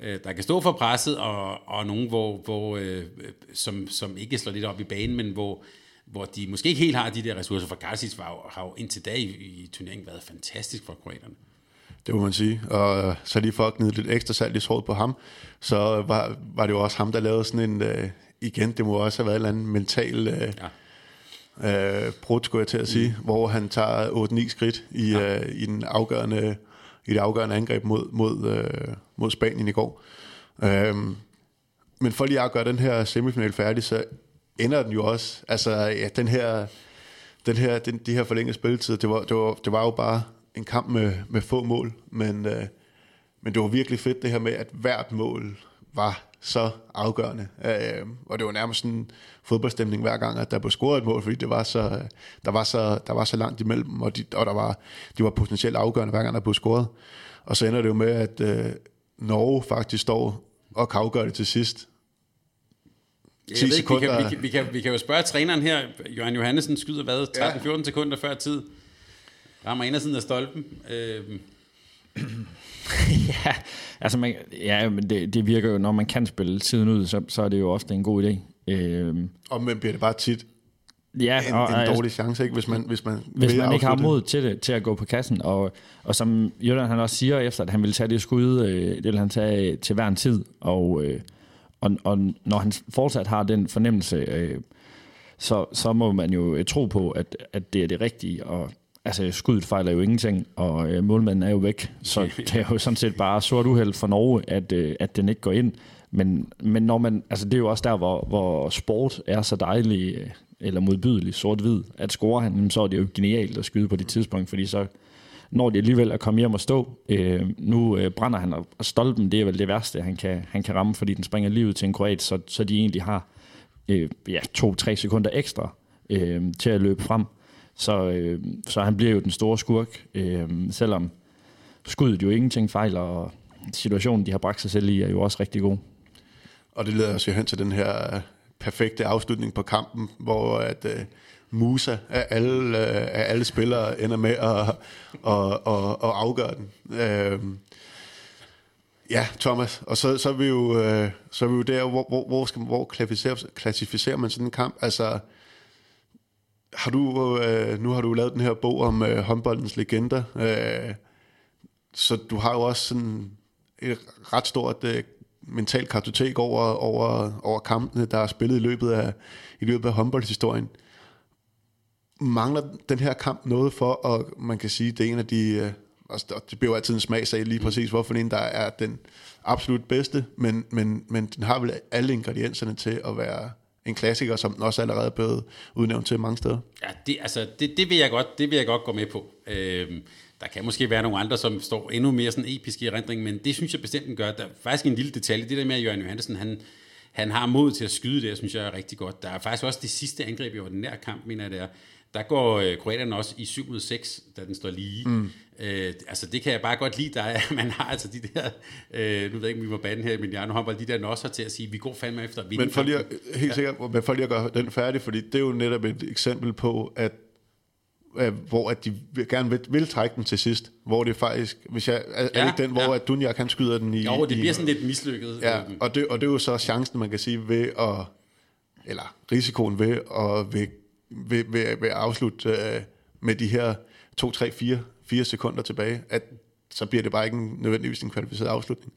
øh, der kan stå for presset, og, og nogen, hvor, hvor, øh, øh, som, som ikke slår lidt op i banen, men hvor, hvor de måske ikke helt har de der ressourcer, for Garcis var jo, har jo indtil da i, i turneringen været fantastisk for kroaterne. Det må man sige. Og øh, så lige for at gnide lidt ekstra salt i såret på ham, så var, var det jo også ham, der lavede sådan en, uh, igen, det må også have været en eller anden mental uh, ja. uh, brud, skulle jeg til at sige, mm. hvor han tager 8-9 skridt i, ja. uh, i, den afgørende, i det afgørende angreb mod, mod, uh, mod Spanien i går. Uh, men for lige at gøre den her semifinal færdig, så ender den jo også, altså ja, den her, den her, den, de her forlængede spilletid, det var, det, var, det var jo bare en kamp med, med få mål, men, øh, men det var virkelig fedt det her med, at hvert mål var så afgørende. Øh, og det var nærmest sådan en fodboldstemning hver gang, at der blev scoret et mål, fordi det var så, der, var så, der var så langt imellem, og, de, og der var, de var potentielt afgørende hver gang, der blev scoret. Og så ender det jo med, at øh, Norge faktisk står og kan afgøre det til sidst. Jeg ved ikke, vi, kan, vi, kan, vi, kan, vi kan jo spørge træneren her, Johan Johannesen skyder hvad, 13-14 ja. sekunder før tid. Rammer indersiden af stolpen. Øh. ja, altså man, ja, men det, det virker jo, når man kan spille tiden ud, så, så er det jo ofte en god idé. Øh. Og men bliver det bare tit ja, en, og, en dårlig chance, ikke? hvis man Hvis man, hvis man ikke har mod til det, til at gå på kassen. Og, og som Jørgen han også siger efter, at han vil tage det skud, øh, det vil han tage til hver en tid. Og, øh, og, og når han fortsat har den fornemmelse, øh, så, så må man jo øh, tro på, at, at det er det rigtige. Og altså, skuddet fejler jo ingenting, og øh, målmanden er jo væk. Så det er jo sådan set bare sort uheld for Norge, at, øh, at den ikke går ind. Men, men når man, altså det er jo også der, hvor, hvor sport er så dejlig, øh, eller modbydelig, sort-hvid, at score han, så er det jo genialt at skyde på det tidspunkt, fordi så når de alligevel at komme hjem og stå. Øh, nu øh, brænder han, og stolpen, det er vel det værste, han kan, han kan ramme, fordi den springer livet til en kroat, så, så de egentlig har øh, ja, to-tre sekunder ekstra øh, til at løbe frem. Så, øh, så han bliver jo den store skurk, øh, selvom skuddet jo ingenting fejler, og situationen, de har bragt sig selv i, er jo også rigtig god. Og det leder os jo hen til den her øh, perfekte afslutning på kampen, hvor at, øh, Musa af alle, øh, af alle spillere ender med at, og, og, og afgøre den. Øh, ja, Thomas, og så, så, er vi jo, øh, så er vi jo der, hvor, hvor, hvor, skal, hvor klassificerer, klassificerer man sådan en kamp? Altså, har du, øh, nu har du lavet den her bog om øh, håndboldens legender, øh, så du har jo også sådan et ret stort øh, mentalt kartotek over, over, over kampene, der er spillet i løbet af, i løbet af håndboldhistorien. mangler den her kamp noget for, at man kan sige, det er en af de, øh, altså det bliver jo altid en smagsag lige præcis, hvorfor en, der er den absolut bedste, men, men, men den har vel alle ingredienserne til at være en klassiker, som den også allerede er blevet udnævnt til mange steder. Ja, det, altså, det, det, vil jeg godt, det vil jeg godt gå med på. Øhm, der kan måske være nogle andre, som står endnu mere sådan episk i erindring, men det synes jeg bestemt, den gør. Der er faktisk en lille detalje, det der med, at Jørgen Johansen, han, han har mod til at skyde det, synes jeg er rigtig godt. Der er faktisk også det sidste angreb i ordinær kamp, mener jeg det er, der går øh, kroaterne også i 7 mod 6, da den står lige. Mm. Øh, altså det kan jeg bare godt lide, der er, man har altså de der, øh, nu ved jeg ikke, om vi må bande her, men jeg nu har bare de der nosser til at sige, vi går fandme efter at vinde. Men for lige at, helt ja. sikkert, men for lige at gøre den færdig, fordi det er jo netop et eksempel på, at hvor at de gerne vil, vil trække den til sidst, hvor det faktisk, hvis jeg, er, ja, er ikke den, hvor ja. at Dunja kan skyde den i... Jo, det bliver sådan lidt mislykket. Ja, og det, og det er jo så chancen, man kan sige, ved at, eller risikoen ved at ved vil, vil, vil afslutte øh, med de her 2, 3, 4, 4 sekunder tilbage, at så bliver det bare ikke en, nødvendigvis en kvalificeret afslutning.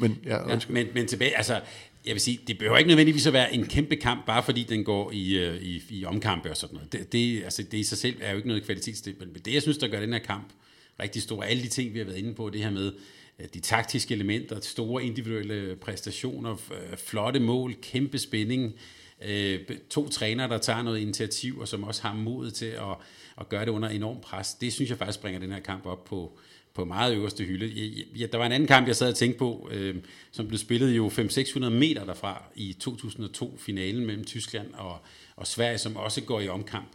Men, ja, ja, men, men tilbage, altså, jeg vil sige, det behøver ikke nødvendigvis at være en kæmpe kamp, bare fordi den går i, øh, i, i omkampe og sådan noget. Det, det, altså, det i sig selv er jo ikke noget kvalitetsstip, men det, jeg synes, der gør den her kamp rigtig stor, alle de ting, vi har været inde på, det her med øh, de taktiske elementer, store individuelle præstationer, øh, flotte mål, kæmpe spænding, øh, Øh, to trænere, der tager noget initiativ, og som også har mod til at, at gøre det under enorm pres. Det synes jeg faktisk bringer den her kamp op på, på meget øverste hylde. Ja, der var en anden kamp, jeg sad og tænkte på, øh, som blev spillet jo 500-600 meter derfra i 2002-finalen mellem Tyskland og, og Sverige, som også går i omkamp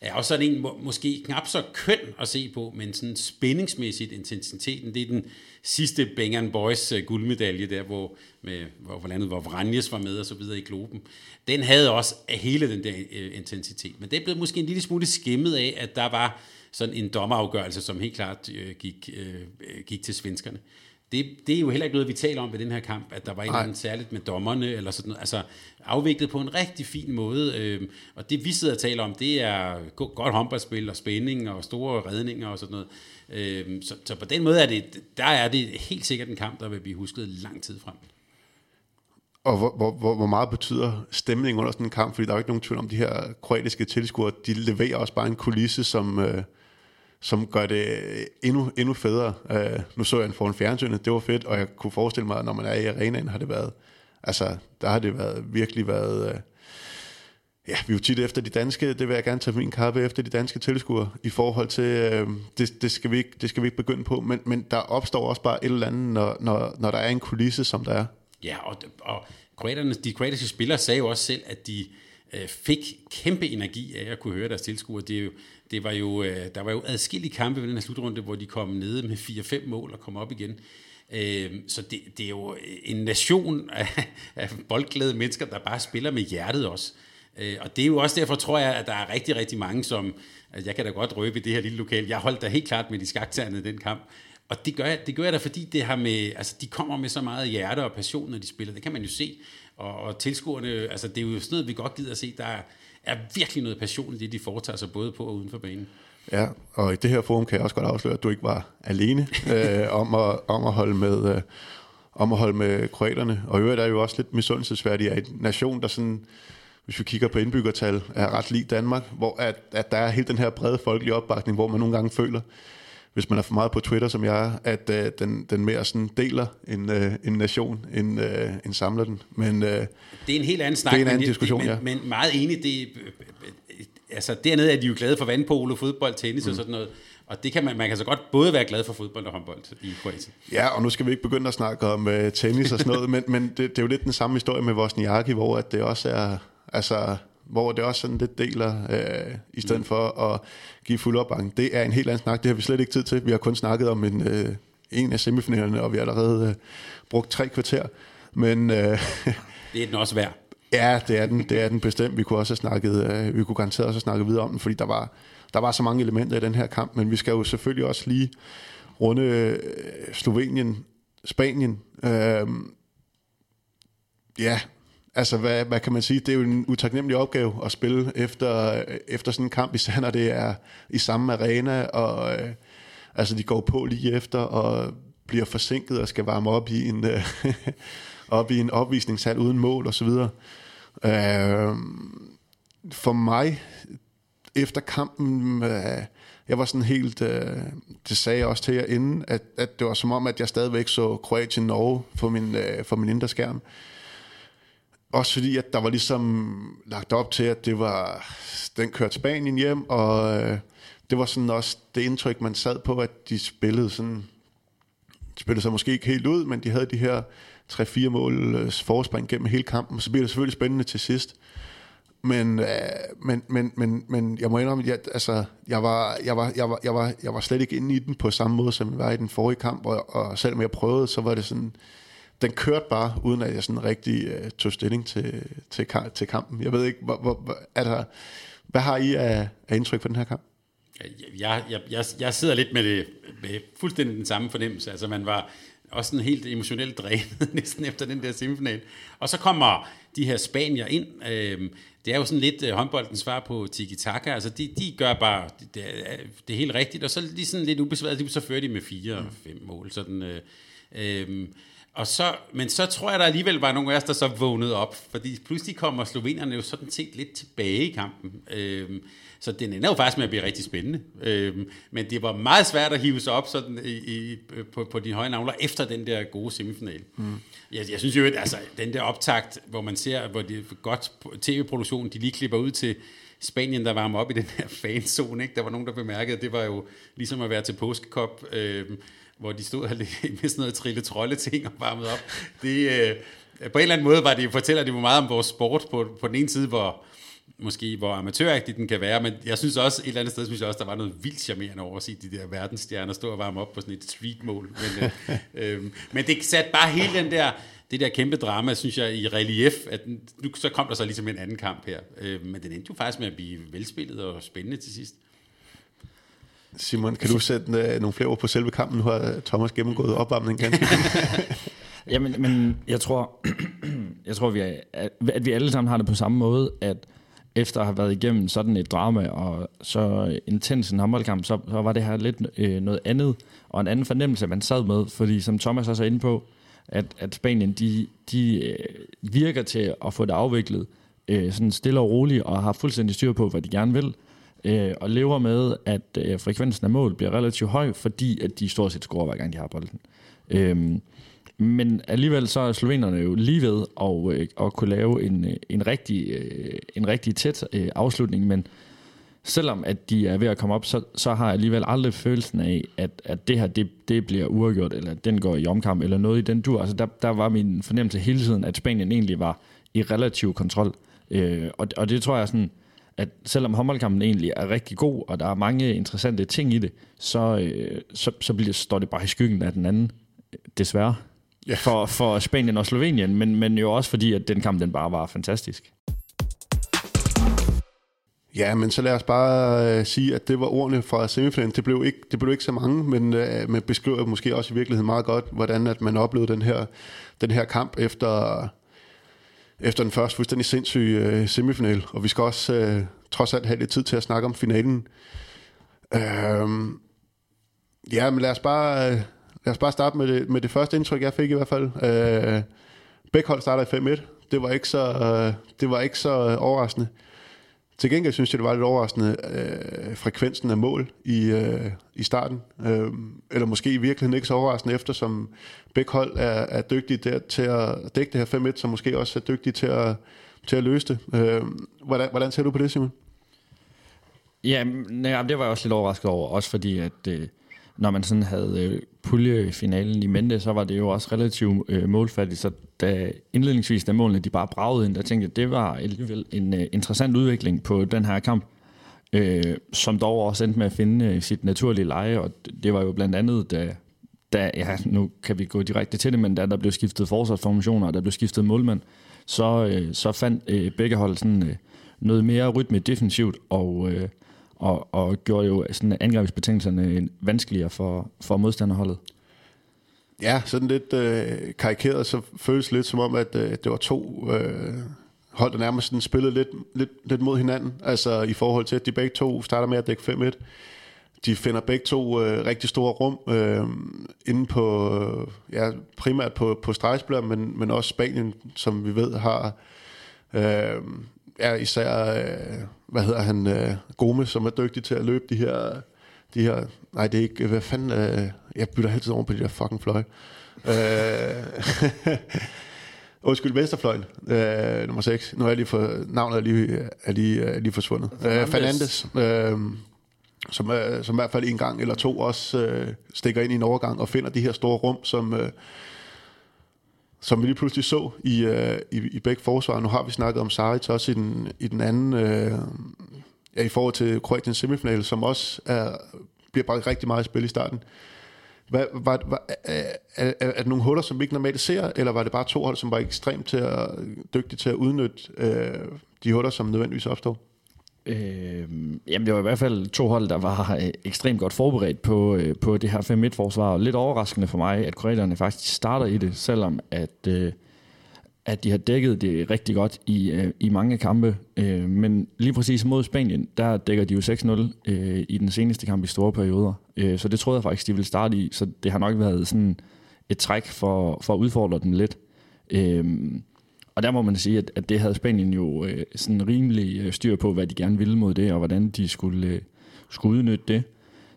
er også sådan en må, måske knap så køn at se på, men sådan spændingsmæssigt intensiteten, det er den sidste Bang Boys uh, guldmedalje der, hvor, med, hvor, hvor, landet, hvor Vranjes var med og så videre i globen. Den havde også hele den der uh, intensitet, men det blev måske en lille smule skimmet af, at der var sådan en dommerafgørelse, som helt klart uh, gik, uh, gik til svenskerne det, det er jo heller ikke noget, vi taler om ved den her kamp, at der var en eller anden særligt med dommerne, eller sådan noget. Altså, afviklet på en rigtig fin måde. Øh, og det, vi sidder og taler om, det er godt håndboldspil og spænding og store redninger og sådan noget. Øh, så, så på den måde er det, der er det helt sikkert en kamp, der vil blive husket lang tid frem. Og hvor, hvor, hvor, hvor meget betyder stemningen under sådan en kamp? Fordi der er jo ikke nogen tvivl om, de her kroatiske tilskuere, de leverer også bare en kulisse, som, øh, som gør det øh, endnu, endnu federe. Øh, nu så jeg en foran fjernsynet, det var fedt, og jeg kunne forestille mig, at når man er i arenaen, har det været, altså, der har det været, virkelig været, øh, ja, vi er jo tit efter de danske, det vil jeg gerne tage min kappe efter de danske tilskuere, i forhold til, øh, det, det, skal vi ikke, det skal vi ikke begynde på, men, men der opstår også bare et eller andet, når, når, når der er en kulisse, som der er. Ja, og, og kroaterne, de kroatiske spillere sagde jo også selv, at de øh, fik kæmpe energi af at kunne høre deres tilskuere. Det, er jo, det var jo, øh, der var jo adskillige kampe ved den her slutrunde, hvor de kom nede med 4-5 mål og kom op igen. Øh, så det, det er jo øh, en nation af, af boldglæde mennesker, der bare spiller med hjertet også. Øh, og det er jo også derfor, tror jeg, at der er rigtig, rigtig mange, som... Altså jeg kan da godt røbe i det her lille lokal. Jeg holdt da helt klart med de skagterne den kamp. Og det gør, jeg, det gør jeg da, fordi det har med, altså, de kommer med så meget hjerte og passion, når de spiller. Det kan man jo se. Og, og tilskuerne, altså det er jo sådan noget, vi godt gider at se. Der er, er virkelig noget passion i det, de foretager sig både på og uden for banen. Ja, og i det her forum kan jeg også godt afsløre, at du ikke var alene øh, om, at, om at holde med... Øh, om at holde med kroaterne. Og i øvrigt er jo også lidt misundelsesværdigt af en nation, der sådan, hvis vi kigger på indbyggertal, er ret lige Danmark, hvor at, at der er helt den her brede folkelige opbakning, hvor man nogle gange føler, hvis man er for meget på Twitter, som jeg er, at øh, den, den mere sådan deler en, øh, en nation, end, øh, end samler den. Men, øh, det er en helt anden snak. Det er en anden men, diskussion, det, men, ja. Men meget enig, det, øh, altså dernede er de jo glade for vandpolo, fodbold, tennis mm. og sådan noget. Og det kan man, man kan så godt både være glad for fodbold og håndbold i Kroatien. Ja, og nu skal vi ikke begynde at snakke om uh, tennis og sådan noget, men, men det, det er jo lidt den samme historie med Vosniaki, hvor at det også er, altså hvor det også sådan lidt deler, øh, i stedet mm. for at give fuld opbakning. Det er en helt anden snak, det har vi slet ikke tid til. Vi har kun snakket om en, øh, en af semifinalerne, og vi har allerede øh, brugt tre kvarter. Men, øh, det er den også værd. Ja, det er den, det er den bestemt. Vi kunne også have snakket, øh, vi kunne garanteret også have snakket videre om den, fordi der var, der var så mange elementer i den her kamp, men vi skal jo selvfølgelig også lige runde øh, Slovenien, Spanien. Øh, ja, Altså, hvad, hvad kan man sige? Det er jo en utaknemmelig opgave at spille efter, efter sådan en kamp, især når det er i samme arena, og øh, altså, de går på lige efter, og bliver forsinket og skal varme op i en, øh, op i en opvisningshal uden mål og så videre. Øh, for mig, efter kampen, øh, jeg var sådan helt, øh, det sagde jeg også til jer inden, at, at det var som om, at jeg stadigvæk så Kroatien-Norge på min, øh, for min indre skærm. Også fordi, at der var ligesom lagt op til, at det var, den kørte Spanien hjem, og øh, det var sådan også det indtryk, man sad på, at de spillede sådan, spillede sig måske ikke helt ud, men de havde de her 3-4 måls øh, forspring gennem hele kampen, så bliver det selvfølgelig spændende til sidst. Men, øh, men, men, men, men jeg må indrømme, at jeg, altså, jeg, var, jeg, var, jeg, var, jeg, var, jeg var slet ikke inde i den på samme måde, som jeg var i den forrige kamp, og, og selvom jeg prøvede, så var det sådan, den kørte bare, uden at jeg sådan rigtig uh, tog stilling til, til, til kampen. Jeg ved ikke, hvor, hvor, er der, hvad har I af, af indtryk for den her kamp? Jeg, jeg, jeg, jeg sidder lidt med det med fuldstændig den samme fornemmelse. Altså man var også sådan helt emotionelt drænet næsten efter den der semifinal. Og så kommer de her spanier ind. Øhm, det er jo sådan lidt øh, håndboldens svar på tiki-taka. Altså de, de gør bare, det, det, er, det er helt rigtigt. Og så er de sådan lidt ubesværet, så fører de med fire og fem mål. Sådan, øh, øh, og så, men så tror jeg, der alligevel var nogle af os, der så vågnede op, fordi pludselig kommer slovenerne jo sådan set lidt tilbage i kampen. Øhm, så den ender jo faktisk med at blive rigtig spændende. Øhm, men det var meget svært at hive sig op sådan i, i, på, på de høje navler efter den der gode semifinal. Mm. Jeg, jeg synes jo, at altså, den der optakt, hvor man ser, hvor det er godt tv-produktion, de lige klipper ud til Spanien, der varmer op i den her fanzone. Ikke? Der var nogen, der bemærkede, at det var jo ligesom at være til påskekop. Øhm, hvor de stod med sådan noget trille trolde ting og varmede op. Det, øh, på en eller anden måde var det, fortæller det meget om vores sport på, på den ene side, hvor måske hvor amatøragtigt den kan være, men jeg synes også, et eller andet sted, synes jeg også, der var noget vildt charmerende over at se de der verdensstjerner stå og varme op på sådan et streetmål. Men, øh, øh, men det satte bare hele den der, det der kæmpe drama, synes jeg, i relief, at nu så kom der så ligesom en anden kamp her. Øh, men den endte jo faktisk med at blive velspillet og spændende til sidst. Simon, kan du sætte uh, nogle flere ord på selve kampen? Nu har Thomas gennemgået opvarmningen ganske. Jamen, men jeg tror, jeg tror vi er, at vi alle sammen har det på samme måde, at efter at have været igennem sådan et drama og så intens en håndboldkamp, så, så var det her lidt øh, noget andet, og en anden fornemmelse, man sad med, fordi som Thomas også er inde på, at, at Spanien, de, de øh, virker til at få det afviklet øh, sådan stille og roligt, og har fuldstændig styr på, hvad de gerne vil, øh, og lever med, at øh, frekvensen af mål bliver relativt høj, fordi at de stort set scorer, hver gang de har bolden. Øh, men alligevel så er slovenerne jo lige ved at, øh, at kunne lave en, øh, en, rigtig, øh, en rigtig tæt øh, afslutning, men selvom at de er ved at komme op, så, så har jeg alligevel aldrig følelsen af, at, at det her det, det bliver uafgjort, eller at den går i omkamp, eller noget i den dur. Altså der, der var min fornemmelse hele tiden, at Spanien egentlig var i relativ kontrol. Øh, og, og det tror jeg sådan, at selvom håndboldkampen egentlig er rigtig god, og der er mange interessante ting i det, så, øh, så, så bliver, står det bare i skyggen af den anden, desværre ja. for, for Spanien og Slovenien, men, men jo også fordi, at den kamp den bare var fantastisk. Ja, men så lad os bare øh, sige, at det var ordene fra semifinalen. Det blev ikke, det blev ikke så mange, men øh, man beskriver måske også i virkeligheden meget godt, hvordan at man oplevede den her, den her kamp efter, efter den første fuldstændig sindssyge øh, semifinal. Og vi skal også øh, trods alt have lidt tid til at snakke om finalen. Øh, ja, men lad os bare... Øh, Lad os bare starte med det, med det første indtryk, jeg fik i hvert fald. Øh, begge hold starter i 5-1. Det var ikke så, øh, det var ikke så øh, overraskende. Til gengæld synes jeg, det var lidt overraskende øh, frekvensen af mål i, øh, i starten. Øh, eller måske i virkeligheden ikke så overraskende, eftersom begge hold er, er dygtige der, til at dække det her 5-1, så måske også er dygtige til at, til at løse det. Øh, hvordan, hvordan ser du på det, Simon? Ja, nej, det var jeg også lidt overrasket over, også fordi at... Øh når man sådan havde øh, puljefinalen i mente, så var det jo også relativt øh, målfattigt. Så da indledningsvis, da målene de bare bragede ind, der tænkte jeg, det var alligevel en øh, interessant udvikling på den her kamp, øh, som dog også endte med at finde øh, sit naturlige leje, og det var jo blandt andet, da, da, ja, nu kan vi gå direkte til det, men da der blev skiftet forsvarsformationer, og der blev skiftet målmand, så, øh, så fandt øh, begge hold sådan øh, noget mere rytme defensivt, og øh, og, og gjorde jo sådan angrebsbetingelserne vanskeligere for, for modstanderholdet. Ja, sådan lidt øh, karikeret, så føles det lidt som om, at øh, det var to øh, hold, der nærmest sådan spillede lidt, lidt, lidt mod hinanden. Altså i forhold til, at de begge to starter med at dække 5-1. De finder begge to øh, rigtig store rum øh, inde på, øh, ja, primært på, på stregsblad, men, men også Spanien, som vi ved har øh, er især, øh, hvad hedder han, øh, Gome, som er dygtig til at løbe de her, de her, nej det er ikke, hvad fanden, øh, jeg bytter altid over på de der fucking fløj. Øh, Undskyld, Vesterfløjen, øh, nummer 6. Nu er jeg lige for, navnet er lige, er lige, er lige forsvundet. Øh, Fernandes, øh, som, øh, som i hvert fald en gang eller to også øh, stikker ind i en overgang og finder de her store rum, som, øh, som vi lige pludselig så i, øh, i, i begge forsvar. Nu har vi snakket om Saric også i den, i den anden, øh, ja, i forhold til Kroatiens semifinal, som også er, bliver bare rigtig meget i spil i starten. Hvad, var, var, er, er, er det nogle huller, som vi ikke normalt ser, eller var det bare to hold, som var ekstremt til at, dygtige til at udnytte øh, de huller, som nødvendigvis opstår? Øh, jamen, det var i hvert fald to hold, der var øh, ekstremt godt forberedt på, øh, på det her 5-1-forsvar. Lidt overraskende for mig, at koreanerne faktisk starter i det, selvom at, øh, at de har dækket det rigtig godt i, øh, i mange kampe. Øh, men lige præcis mod Spanien, der dækker de jo 6-0 øh, i den seneste kamp i store perioder. Øh, så det troede jeg faktisk, de ville starte i. Så det har nok været sådan et træk for, for at udfordre dem lidt. Øh, og der må man sige, at, at det havde Spanien jo øh, sådan rimelig øh, styr på, hvad de gerne ville mod det, og hvordan de skulle, øh, skulle udnytte det.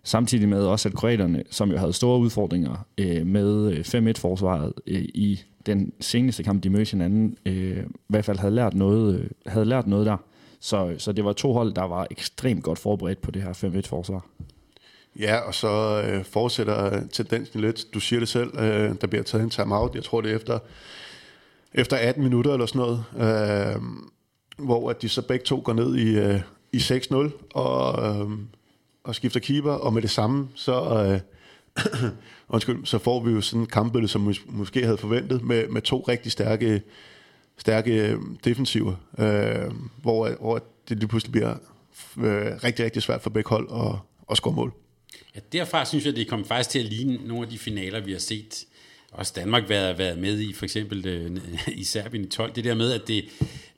Samtidig med også, at kroaterne, som jo havde store udfordringer øh, med 5-1-forsvaret øh, øh, i den seneste kamp, de mødte hinanden, øh, i hvert fald havde lært noget, øh, havde lært noget der. Så, så det var to hold, der var ekstremt godt forberedt på det her 5-1-forsvar. Ja, og så øh, fortsætter tendensen lidt. Du siger det selv, øh, der bliver taget en timeout. Jeg tror, det er efter efter 18 minutter eller sådan noget, øh, hvor at de så begge to går ned i, øh, i 6-0 og, øh, og skifter keeper, og med det samme, så, øh, undskyld, så får vi jo sådan en kampbillede, som vi måske havde forventet, med, med to rigtig stærke, stærke øhm, defensiver, øh, hvor, hvor det lige pludselig bliver øh, rigtig, rigtig svært for begge hold at, at score mål. Ja, derfra synes jeg, det kommer faktisk til at ligne nogle af de finaler, vi har set også Danmark været, været med i, for eksempel øh, i Serbien i 12. Det der med, at det,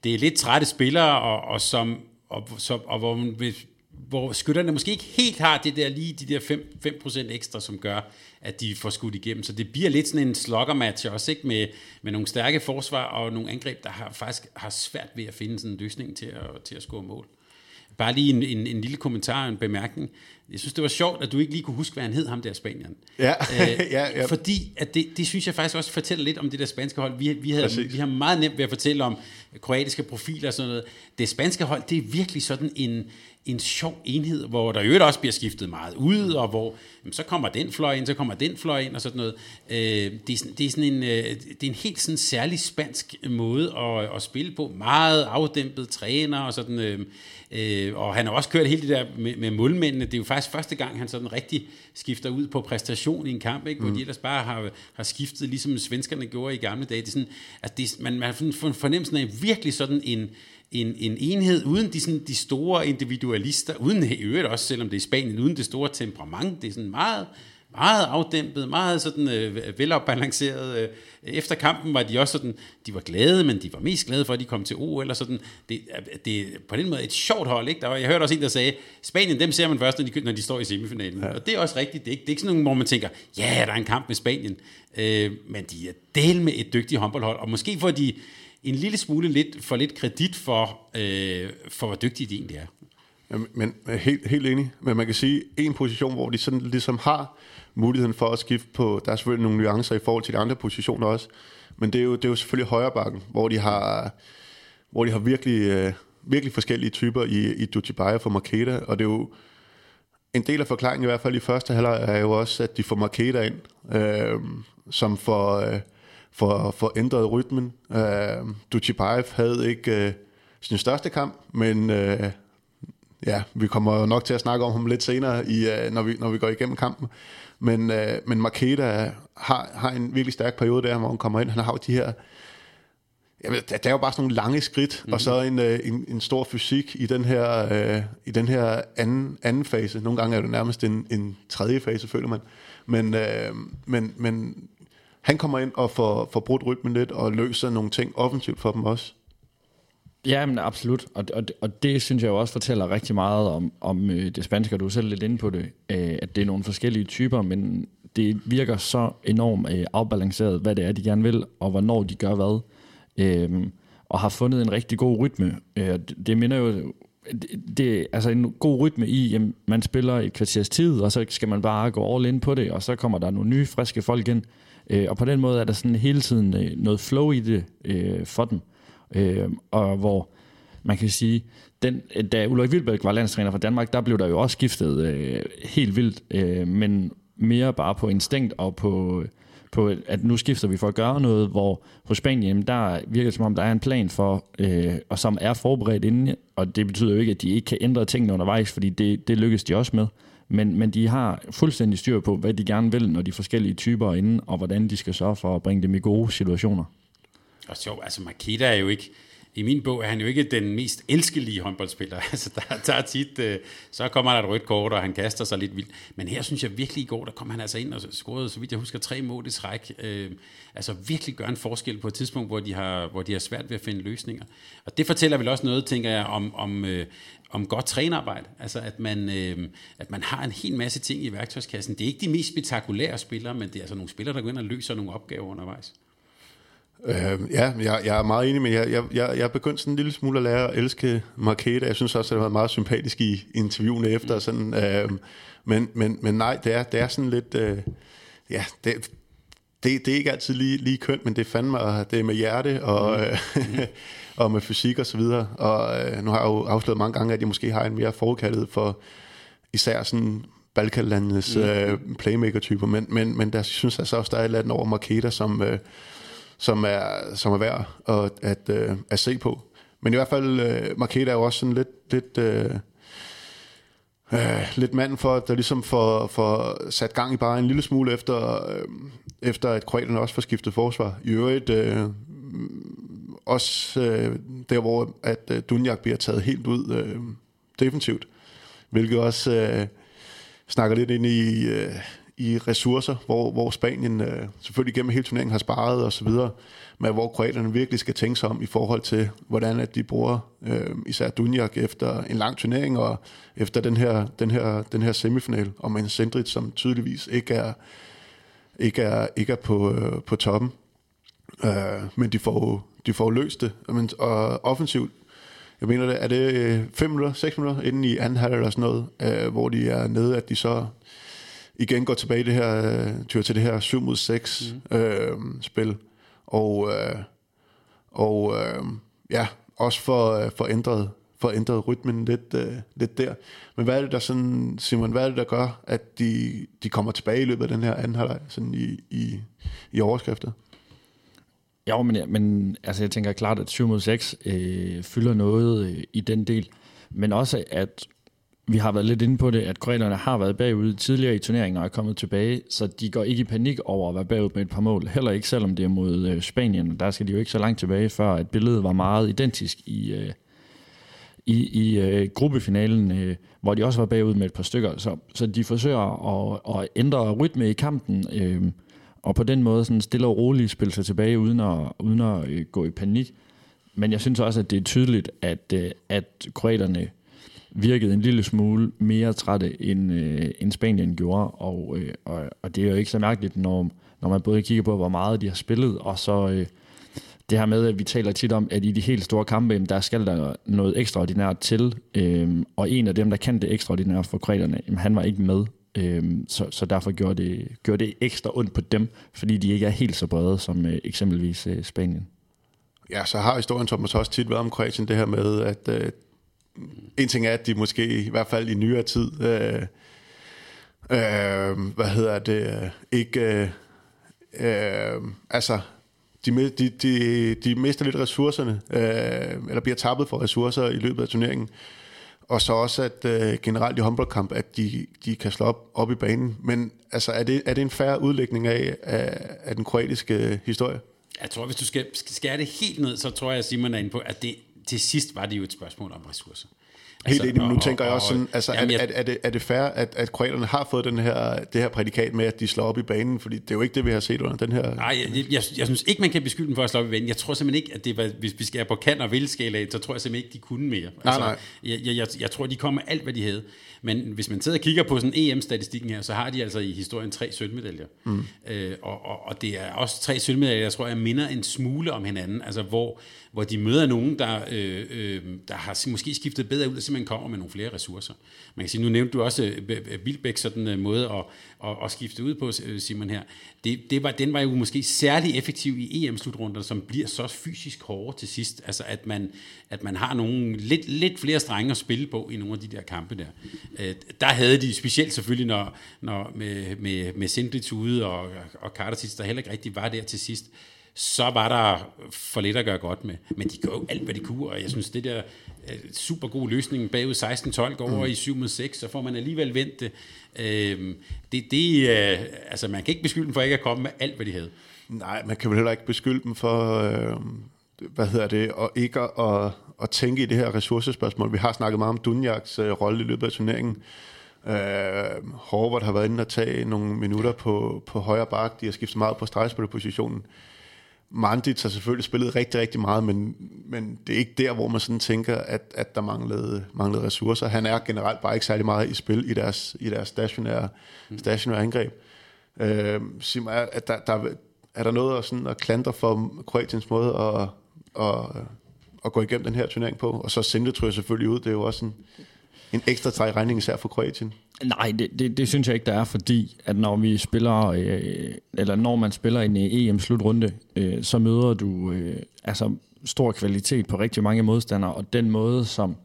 det er lidt trætte spillere, og, og, som, og, så, og hvor, hvis, hvor skytterne måske ikke helt har det der lige de der 5, 5% ekstra, som gør, at de får skudt igennem. Så det bliver lidt sådan en sloggermatch også, ikke? Med, med nogle stærke forsvar og nogle angreb, der har, faktisk har svært ved at finde sådan en løsning til at, til at score mål. Bare lige en, en, en lille kommentar, en bemærkning. Jeg synes, det var sjovt, at du ikke lige kunne huske, hvad han hed, ham der Spanien. Ja, øh, ja, ja. Fordi at det, det synes jeg faktisk også fortæller lidt om det der spanske hold. Vi, vi, havde, vi har meget nemt ved at fortælle om kroatiske profiler og sådan noget. Det spanske hold, det er virkelig sådan en, en sjov enhed, hvor der jo også bliver skiftet meget ud, og hvor jamen, så kommer den fløj ind, så kommer den fløj ind, og sådan noget. Øh, det, er sådan, det, er sådan en, øh, det er en helt sådan særlig spansk måde at, at spille på. Meget afdæmpet træner, og sådan... Øh, Øh, og han har også kørt hele det der med, med målmændene. Det er jo faktisk første gang, han sådan rigtig skifter ud på præstation i en kamp, ikke? hvor mm. de ellers bare har, har skiftet, ligesom svenskerne gjorde i gamle dage. Det er sådan, at det, man, man har fornemmelsen af virkelig sådan en, en, en enhed, uden de, sådan, de store individualister, uden i øvrigt også, selvom det er Spanien, uden det store temperament. Det er sådan meget, meget afdæmpet, meget sådan øh, velopbalanceret. Øh. Efter kampen var de også sådan, de var glade, men de var mest glade for, at de kom til OL eller sådan. Det, det er på den måde et sjovt hold, ikke? Der var, jeg hørte også en, der sagde, Spanien, dem ser man først, når de, når de står i semifinalen. Ja. Og det er også rigtigt. Det er, ikke, det er ikke sådan noget, hvor man tænker, ja, der er en kamp med Spanien. Øh, men de er del med et dygtigt håndboldhold, og måske får de en lille smule lidt for lidt kredit for, øh, for hvor dygtige de egentlig er. Ja, men helt, helt enig. Men man kan sige, en position, hvor de sådan ligesom har muligheden for at skifte på, der er selvfølgelig nogle nuancer i forhold til de andre positioner også, men det er jo, det er jo selvfølgelig højre bakken, hvor de har, hvor de har virkelig, øh, virkelig forskellige typer i, i Dutibaya for Makeda, og det er jo en del af forklaringen i hvert fald i første halvleg er jo også, at de får Makeda ind, øh, som får, øh, får, får ændret rytmen. Øh, Dutibaya havde ikke øh, sin største kamp, men øh, ja, vi kommer nok til at snakke om ham lidt senere, i, øh, når, vi, når vi går igennem kampen. Men, øh, men Makeda har, har en virkelig stærk periode der, hvor han kommer ind. Han har jo de her... Jeg ved, der er jo bare sådan nogle lange skridt, mm-hmm. og så en, øh, en, en stor fysik i den her, øh, i den her anden, anden fase. Nogle gange er det nærmest en, en tredje fase, føler man. Men, øh, men, men han kommer ind og får, får brudt rytmen lidt, og løser nogle ting offensivt for dem også. Ja, men absolut. Og, og, og det synes jeg jo også fortæller rigtig meget om, om øh, det spanske, og du er selv lidt inde på det, øh, at det er nogle forskellige typer, men det virker så enormt øh, afbalanceret, hvad det er, de gerne vil, og hvornår de gør hvad. Øh, og har fundet en rigtig god rytme. Øh, det, det minder jo det, det, altså en god rytme i, at man spiller et kvarters tid, og så skal man bare gå all in på det, og så kommer der nogle nye, friske folk ind. Øh, og på den måde er der sådan hele tiden øh, noget flow i det øh, for dem. Øh, og hvor man kan sige, den, da Ulrik Vilbæk var landstræner for Danmark, der blev der jo også skiftet øh, helt vildt, øh, men mere bare på instinkt og på, på, at nu skifter vi for at gøre noget, hvor hos Spanien, der virker det som om, der er en plan for, øh, og som er forberedt inden, og det betyder jo ikke, at de ikke kan ændre tingene undervejs, fordi det, det lykkes de også med. Men, men de har fuldstændig styr på, hvad de gerne vil, når de forskellige typer er inde, og hvordan de skal sørge for at bringe dem i gode situationer. Og så, altså Makeda er jo ikke, i min bog er han jo ikke den mest elskelige håndboldspiller. Altså, der, der er tit, øh, så kommer der et rødt kort, og han kaster sig lidt vildt. Men her synes jeg virkelig i går, der kom han altså ind og scorede, så vidt jeg husker, tre mål i træk. Øh, altså virkelig gør en forskel på et tidspunkt, hvor de, har, hvor de har svært ved at finde løsninger. Og det fortæller vel også noget, tænker jeg, om, om, øh, om godt trænerarbejde. Altså at man, øh, at man har en hel masse ting i værktøjskassen. Det er ikke de mest spektakulære spillere, men det er altså nogle spillere, der går ind og løser nogle opgaver undervejs. Øh, ja, jeg, jeg er meget enig med jer. Jeg, jeg, jeg er begyndt sådan en lille smule at lære at elske Marketa. Jeg synes også, at det har været meget sympatisk i interviewene efter. Sådan, øh, men, men, men nej, det er, det er sådan lidt... Øh, ja, det, det, det er ikke altid lige, lige kønt, men det er fandme, det er med hjerte og, mm. øh, og med fysik og så videre. Og øh, nu har jeg jo afsløret mange gange, at jeg måske har en mere forkaldet for især sådan Balkanlandenes mm. øh, playmaker-typer, men, men, men der synes jeg så også, der er et eller andet over Marketa, som... Øh, som er, som er værd at, at, at, at se på. Men i hvert fald, øh, Marketa er jo også sådan lidt, lidt, øh, øh, lidt mand for, der ligesom får, får sat gang i bare en lille smule efter, øh, efter at kroaterne også får skiftet forsvar. I øvrigt øh, også øh, der, hvor at øh, Dunjak bliver taget helt ud øh, defensivt, hvilket også... Øh, snakker lidt ind i, øh, i ressourcer, hvor, hvor Spanien øh, selvfølgelig gennem hele turneringen har sparet og så videre, men hvor kroaterne virkelig skal tænke sig om i forhold til, hvordan at de bruger øh, især Dunjak efter en lang turnering og efter den her, den her, den her semifinal, og med en Sendrit, som tydeligvis ikke er, ikke er, ikke er på, øh, på toppen. Øh, men de får, de får løst det. Men, og offensivt, jeg mener det, er det øh, 5 minutter, 6 minutter inden i anden halvdel eller sådan noget, øh, hvor de er nede, at de så igen går tilbage det her, øh, til det her 7 mod 6 mm. øh, spil. Og, øh, og øh, ja, også for, øh, for ændret for ændret rytmen lidt, øh, lidt der. Men hvad er det der sådan, Simon, hvad er det der gør, at de, de kommer tilbage i løbet af den her anden halvleg, sådan i, i, i overskriftet? Ja, men, men altså, jeg tænker klart, at 7 mod 6 øh, fylder noget øh, i den del, men også at vi har været lidt inde på det, at kroaterne har været bagud tidligere i turneringen og er kommet tilbage, så de går ikke i panik over at være bagud med et par mål. Heller ikke selvom det er mod øh, Spanien. Der skal de jo ikke så langt tilbage, før at billedet var meget identisk i, øh, i, i øh, gruppefinalen, øh, hvor de også var bagud med et par stykker. Så, så de forsøger at, at ændre rytme i kampen, øh, og på den måde sådan stille og roligt spille sig tilbage, uden at, uden at øh, gå i panik. Men jeg synes også, at det er tydeligt, at, øh, at kroaterne virkede en lille smule mere trætte, end, øh, end Spanien gjorde. Og, øh, og, og det er jo ikke så mærkeligt, når, når man både kigger på, hvor meget de har spillet, og så øh, det her med, at vi taler tit om, at i de helt store kampe, der skal der noget ekstraordinært til. Øh, og en af dem, der kan det ekstraordinært for krederne, han var ikke med. Øh, så, så derfor gjorde det, gjorde det ekstra ondt på dem, fordi de ikke er helt så brede som øh, eksempelvis øh, Spanien. Ja, så har historien Thomas også tit været om Kroatien det her med, at øh, en ting er, at de måske i hvert fald i nyere tid, øh, øh, hvad hedder det, ikke, øh, øh, altså, de, de, de, de mister lidt ressourcerne, øh, eller bliver tappet for ressourcer i løbet af turneringen. Og så også, at øh, generelt i håndboldkamp, at de, de kan slå op, op i banen. Men altså, er det, er det en færre udlægning af, af, af den kroatiske historie? Jeg tror, hvis du skal skære det helt ned, så tror jeg, at Simon er inde på, at det til sidst var det jo et spørgsmål om ressourcer. Helt altså, enig, men nu og, tænker jeg også sådan, altså, jamen, er, er, er, det, er det fair, at, at kroaterne har fået den her, det her prædikat med, at de slår op i banen? Fordi det er jo ikke det, vi har set under den her... Nej, jeg, jeg, jeg, jeg synes ikke, man kan beskylde dem for at slå op i banen. Jeg tror simpelthen ikke, at det var, hvis vi skal på kan og vil skala, så tror jeg simpelthen ikke, de kunne mere. Altså, nej, nej. Jeg, jeg, jeg, jeg tror, de kom med alt, hvad de havde. Men hvis man sidder og kigger på sådan EM-statistikken her, så har de altså i historien tre sølvmedaljer. Mm. Øh, og, og, og det er også tre sølvmedaljer, jeg tror, jeg minder en smule om hinanden. Altså, hvor hvor de møder nogen, der, øh, øh, der har måske skiftet bedre ud, og simpelthen kommer med nogle flere ressourcer. Man kan sige, nu nævnte du også øh, sådan en måde at, at, at skifte ud på, øh, Simon her. Det, det var, den var jo måske særlig effektiv i EM-slutrunder, som bliver så fysisk hårde til sidst. Altså at man, at man har nogle lidt, lidt flere strenge at spille på i nogle af de der kampe der. Øh, der havde de specielt selvfølgelig, når, når med, med, med Sindrits ude og, og Carter der heller ikke rigtig var der til sidst, så var der for lidt at gøre godt med. Men de gør jo alt, hvad de kunne, og jeg synes, det der uh, super god løsning bagud 16-12 går over mm. i 7 6, så får man alligevel vendt det. Uh, det, det uh, altså, man kan ikke beskylde dem for ikke at komme med alt, hvad de havde. Nej, man kan vel heller ikke beskylde dem for, uh, hvad hedder det, og ikke at, at tænke i det her ressourcespørgsmål. Vi har snakket meget om Dunjaks uh, rolle i løbet af turneringen. Uh, Horvath har været inde og tage nogle minutter på, på højre bak. De har skiftet meget på stregspillerpositionen. positionen Mandit har selvfølgelig spillet rigtig, rigtig meget, men, men det er ikke der, hvor man sådan tænker, at, at der manglede, manglede ressourcer. Han er generelt bare ikke særlig meget i spil i deres, i deres stationære, mm. stationære angreb. Øh, sig mig, at der, der, er der noget at, sådan, at klandre for Kroatiens måde at, at, at gå igennem den her turnering på? Og så Sinde tror jeg selvfølgelig ud, det er jo også en, en ekstra træk regning især for Kroatien. Nej, det, det, det synes jeg ikke, der er, fordi at når vi spiller, øh, eller når man spiller en øh, EM-slutrunde, øh, så møder du øh, altså stor kvalitet på rigtig mange modstandere, og den måde, som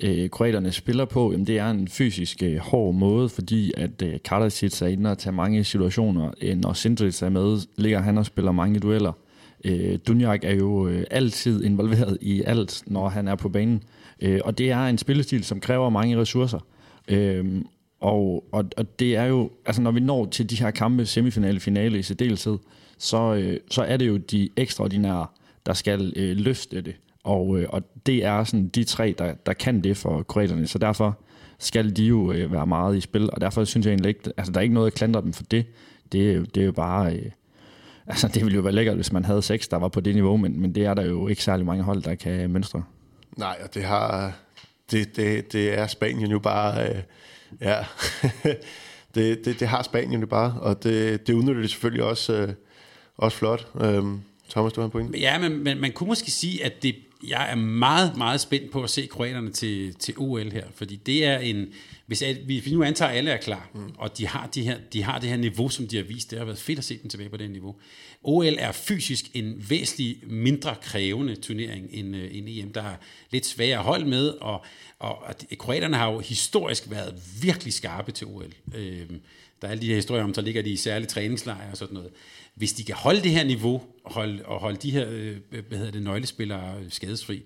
øh, kroaterne spiller på, jamen, det er en fysisk øh, hård måde, fordi at øh, Kardasic er inde og tager mange situationer. Øh, når Sindrits er med, ligger han og spiller mange dueller. Øh, Dunjak er jo øh, altid involveret i alt, når han er på banen. Øh, og det er en spillestil, som kræver mange ressourcer. Øh, og, og, og det er jo, altså når vi når til de her kampe, semifinale, finale i særdeleshed, så, øh, så er det jo de ekstraordinære, der skal øh, løfte det. Og, øh, og det er sådan de tre, der, der kan det for kroaterne. Så derfor skal de jo øh, være meget i spil, og derfor synes jeg egentlig ikke, altså der er ikke noget at klandre dem for det. Det, det er jo bare, øh, altså det ville jo være lækkert, hvis man havde seks, der var på det niveau, men, men det er der jo ikke særlig mange hold, der kan mønstre. Nej, og det har det, det, det er Spanien jo bare øh, ja. det, det, det har Spanien jo bare, og det, det udnytter de selvfølgelig også øh, også flot. Øhm, Thomas, du har en point? Ja, men, men man kunne måske sige, at det, jeg er meget, meget spændt på at se kroaterne til, til OL her, fordi det er en, hvis at, vi vi nu antager, at alle er klar, mm. og de har, de, her, de har det her niveau, som de har vist, det har været fedt at se dem tilbage på det niveau. OL er fysisk en væsentlig mindre krævende turnering end, øh, end EM. Der er lidt sværere hold med, og, og, og kroaterne har jo historisk været virkelig skarpe til OL. Øh, der er alle de her historier om, så ligger de i særlige træningslejre og sådan noget. Hvis de kan holde det her niveau, og holde, og holde de her øh, hvad hedder det, nøglespillere skadesfri,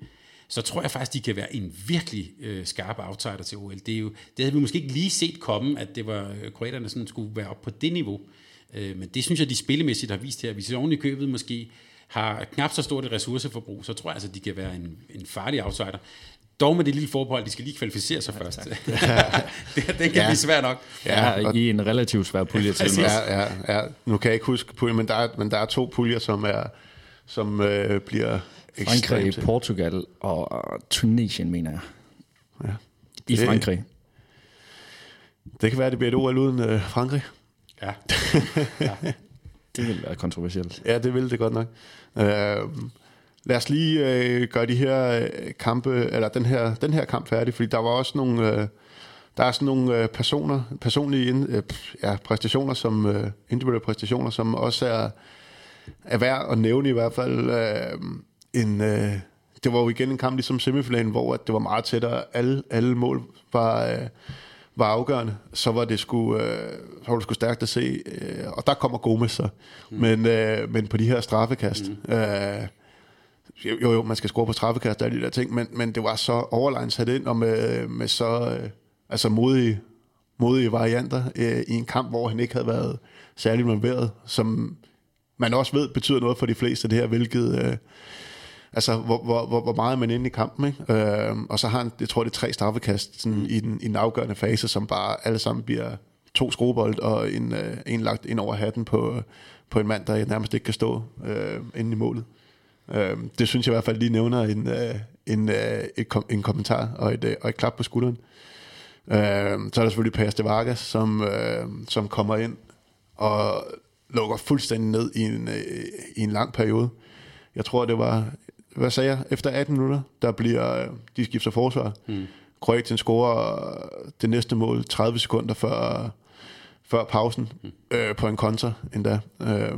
så tror jeg faktisk, de kan være en virkelig øh, skarp outsider til OL. Det, er jo, det havde vi måske ikke lige set komme, at det var øh, kroaterne sådan skulle være op på det niveau. Øh, men det synes jeg, de spillemæssigt har vist her. Hvis de oven i købet måske har knap så stort et ressourceforbrug, så tror jeg altså, de kan være en, en farlig outsider. Dog med det lille forbehold, de skal lige kvalificere sig først. det, den kan Ja. blive svær nok. Ja, og- i en relativt svær pulje til. Ja, ja, ja. Nu kan jeg ikke huske puljen, men der er, men der er to puljer, som er som øh, bliver Frankrig, ekstremt- Portugal og Tunesien, mener jeg. Ja. I Det- Frankrig. Det kan være, det bliver et OL uden øh, Frankrig. Ja. Det vil være kontroversielt. Ja, det vil det godt nok. Øh, lad os lige øh, gøre de her øh, kampe, eller den her, den her kamp færdig, fordi der var også nogle, øh, der er sådan nogle øh, personer, personlige ind, øh, ja, præstationer, som øh, individuelle præstationer, som også er, er værd at nævne i hvert fald. Øh, en, øh, det var jo igen en kamp ligesom semifinalen, hvor at det var meget tættere. Alle, alle mål var, øh, var afgørende. Så var det sgu, øh, så var det sgu stærkt at se. Øh, og der kommer Gomes så. Mm. Men, øh, men på de her straffekast... Mm. Øh, jo, jo, man skal score på straffekast og alle de der ting, men, men det var så overlegnet sat ind, og med, med så øh, altså modige, modige varianter øh, i en kamp, hvor han ikke havde været særlig involveret, som man også ved betyder noget for de fleste det her, hvilket... Øh, altså, hvor, hvor, hvor, hvor meget er man inde i kampen, ikke? Øh, og så har han, jeg tror, det er tre straffekast sådan, i, den, i den afgørende fase, som bare alle sammen bliver to skruebold og en, øh, en lagt ind over hatten på, på en mand, der nærmest ikke kan stå øh, inde i målet. Øh, det synes jeg i hvert fald lige nævner en, øh, en, øh, et, kom, en kommentar og et, øh, og et klap på skulderen. Øh, så er der selvfølgelig Paz de Vargas, som, øh, som kommer ind og lukker fuldstændig ned i en, øh, i en lang periode. Jeg tror, det var, hvad sagde jeg, efter 18 minutter, der bliver, øh, de skifter forsvar. Mm. Kroatien scorer det næste mål 30 sekunder før, før pausen mm. øh, på en kontra endda. Øh,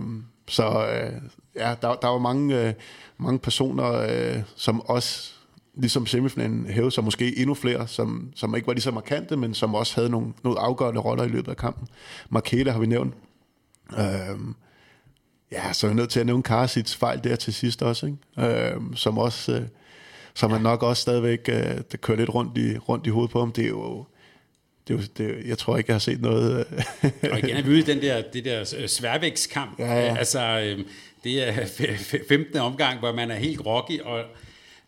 så øh, ja, der, der var mange, øh, mange personer, øh, som også ligesom semifinalen hævede sig måske endnu flere, som, som ikke var lige så markante, men som også havde nogle, nogle afgørende roller i løbet af kampen. Marketa har vi nævnt. Øhm, ja, så er jeg nødt til at nævne Karsits fejl der til sidst også, ikke? Øhm, som også, øh, som han nok også stadigvæk, øh, det kører lidt rundt i, rundt i hovedet på ham. Det er jo, det er jo det, er- jeg tror ikke, jeg har set noget. Øh, Og igen er vi ude i den der, det der øh, sværvægtskamp. Ja, ja. Altså, øh, det er f- f- 15. omgang, hvor man er helt groggy, og,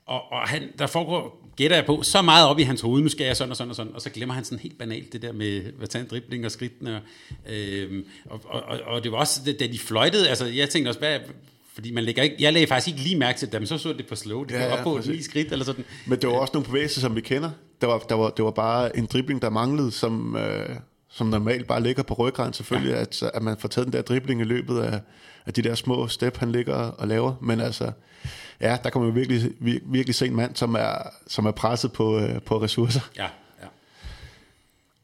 og, og han, der foregår, gætter jeg på, så meget op i hans hoved, nu skal jeg sådan og sådan og sådan, og så glemmer han sådan helt banalt det der med at tage en dribling og skridtene. Øh, og, og, og, og det var også, da de fløjtede, altså jeg tænkte også, hvad, fordi man lægger ikke, jeg lagde faktisk ikke lige mærke til dem, så så det på slow, det Ja, var ja, op på ni skridt eller sådan. Men det var også nogle bevægelser, som vi kender. Der var, der var, det var bare en dribling, der manglede, som, øh, som normalt bare ligger på ryggraden selvfølgelig, ja. at, at man får taget den der dribling i løbet af, af de der små step, han ligger og laver. Men altså, ja, der jo virkelig, vir- virkelig se en mand, som er, som er presset på, øh, på ressourcer. Ja, ja.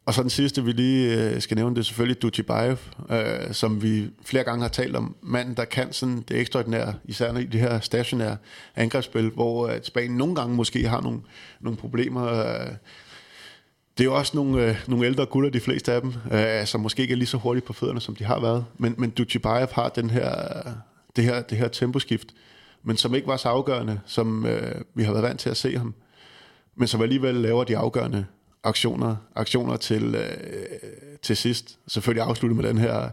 Og så den sidste, vi lige øh, skal nævne, det er selvfølgelig Dutjibayev, øh, som vi flere gange har talt om. Manden, der kan sådan det ekstraordinære, især i det her stationære angrebsspil, hvor øh, Spanien nogle gange måske har nogle, nogle problemer. Øh, det er jo også nogle, øh, nogle ældre gutter, de fleste af dem, øh, som måske ikke er lige så hurtige på fødderne, som de har været. Men, men Dutjibayev har den her, det, her, det her temposkift, men som ikke var så afgørende, som øh, vi har været vant til at se ham men som alligevel laver de afgørende aktioner, aktioner til, øh, til sidst. Selvfølgelig afslutte med den her,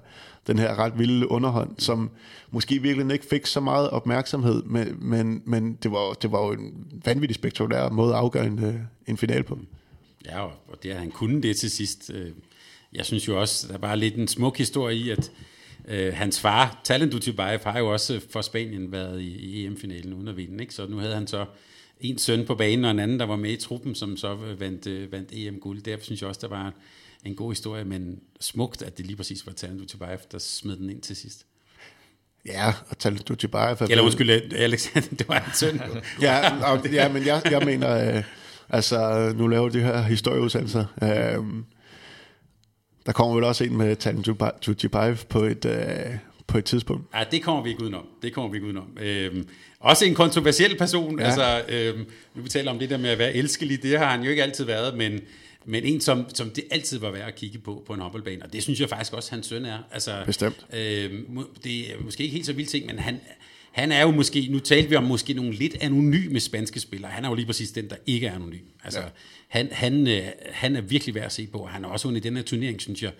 den her ret vilde underhånd, som måske virkelig ikke fik så meget opmærksomhed, men, men, men det, var, det var jo en vanvittig spektakulær måde at afgøre en, øh, en final på. Ja, og, det, han kunne det til sidst. Øh, jeg synes jo også, der var lidt en smuk historie i, at øh, hans far, Talent Dutibayev, har jo også for Spanien været i, i EM-finalen uden at vinde. Ikke? Så nu havde han så en søn på banen og en anden, der var med i truppen, som så vandt, øh, vandt EM-guld. Derfor synes jeg også, der var en god historie, men smukt, at det lige præcis var Talent Dutibayev, der smed den ind til sidst. Ja, og Talent Dutibayev... Eller undskyld, Alexander, det var en søn. ja, og, ja, men jeg, jeg mener, øh, altså, nu laver de her historieudsendelser. Øh, der kommer vel også en med Talent Dutibayev på et, øh, på et tidspunkt. Ja, det kommer vi ikke udenom. Det kommer vi ikke udenom. Øhm, også en kontroversiel person. Ja. Altså, øhm, nu vi taler om det der med at være elskelig, det har han jo ikke altid været, men, men en, som, som det altid var værd at kigge på på en håndboldbane, og det synes jeg faktisk også, hans søn er. Altså, Bestemt. Øhm, det er måske ikke helt så vildt ting, men han, han er jo måske, nu talte vi om måske nogle lidt anonyme spanske spillere. Han er jo lige præcis den, der ikke er anonym. Altså, ja. han, han, øh, han er virkelig værd at se på. Han er også under den her turnering, synes jeg.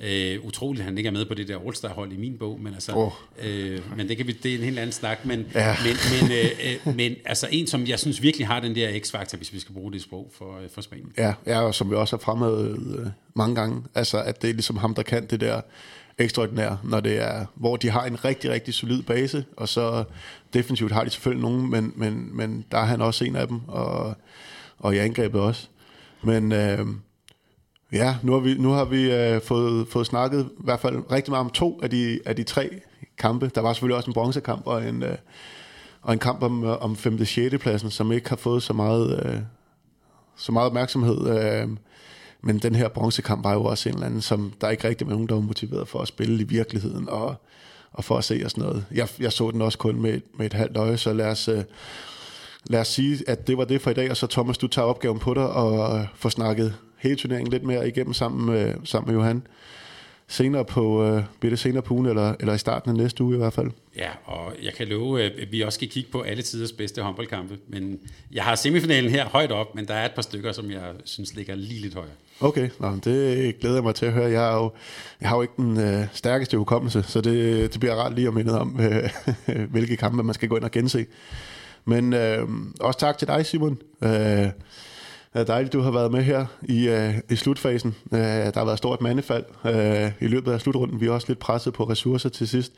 Øh, utroligt, han ikke er med på det der All-Star-hold i min bog, men, altså, oh. øh, men det, kan vi, det er en helt anden snak. Men, ja. men, men, øh, øh, men altså en, som jeg synes virkelig har den der x-faktor, hvis vi skal bruge det sprog for, øh, for Spanien. Ja, ja, og som vi også har fremhævet øh, mange gange, altså at det er ligesom ham, der kan det der ekstraordinære, når det er, hvor de har en rigtig, rigtig solid base, og så defensivt har de selvfølgelig nogen, men, men, men der er han også en af dem, og, og i angrebet også. Men øh, ja, nu har vi, nu har vi øh, fået, fået snakket i hvert fald rigtig meget om to af de, af de tre kampe. Der var selvfølgelig også en bronzekamp og en, øh, og en kamp om, øh, om 5. og 6. pladsen, som ikke har fået så meget, øh, så meget opmærksomhed. Øh, men den her bronzekamp var jo også en eller anden, som der ikke rigtig var nogen, der var motiveret for at spille i virkeligheden, og, og for at se og sådan noget. Jeg, jeg så den også kun med, med et halvt øje, så lad os, øh, lad os sige, at det var det for i dag, og så Thomas, du tager opgaven på dig og får snakket hele turneringen lidt mere igennem sammen med, sammen med Johan senere på, øh, bliver det senere på ugen, eller, eller i starten af næste uge i hvert fald. Ja, og jeg kan love, at vi også skal kigge på alle tiders bedste håndboldkampe. Men jeg har semifinalen her højt op, men der er et par stykker, som jeg synes ligger lige lidt højere. Okay, Nå, det glæder jeg mig til at høre. Jeg, er jo, jeg har jo ikke den øh, stærkeste hukommelse, så det, det bliver rart lige at minde om, øh, hvilke kampe man skal gå ind og gense. Men øh, også tak til dig, Simon. Øh, det er dejligt, du har været med her i, øh, i slutfasen. Øh, der har været stort mandefald øh, i løbet af slutrunden. Vi er også lidt presset på ressourcer til sidst.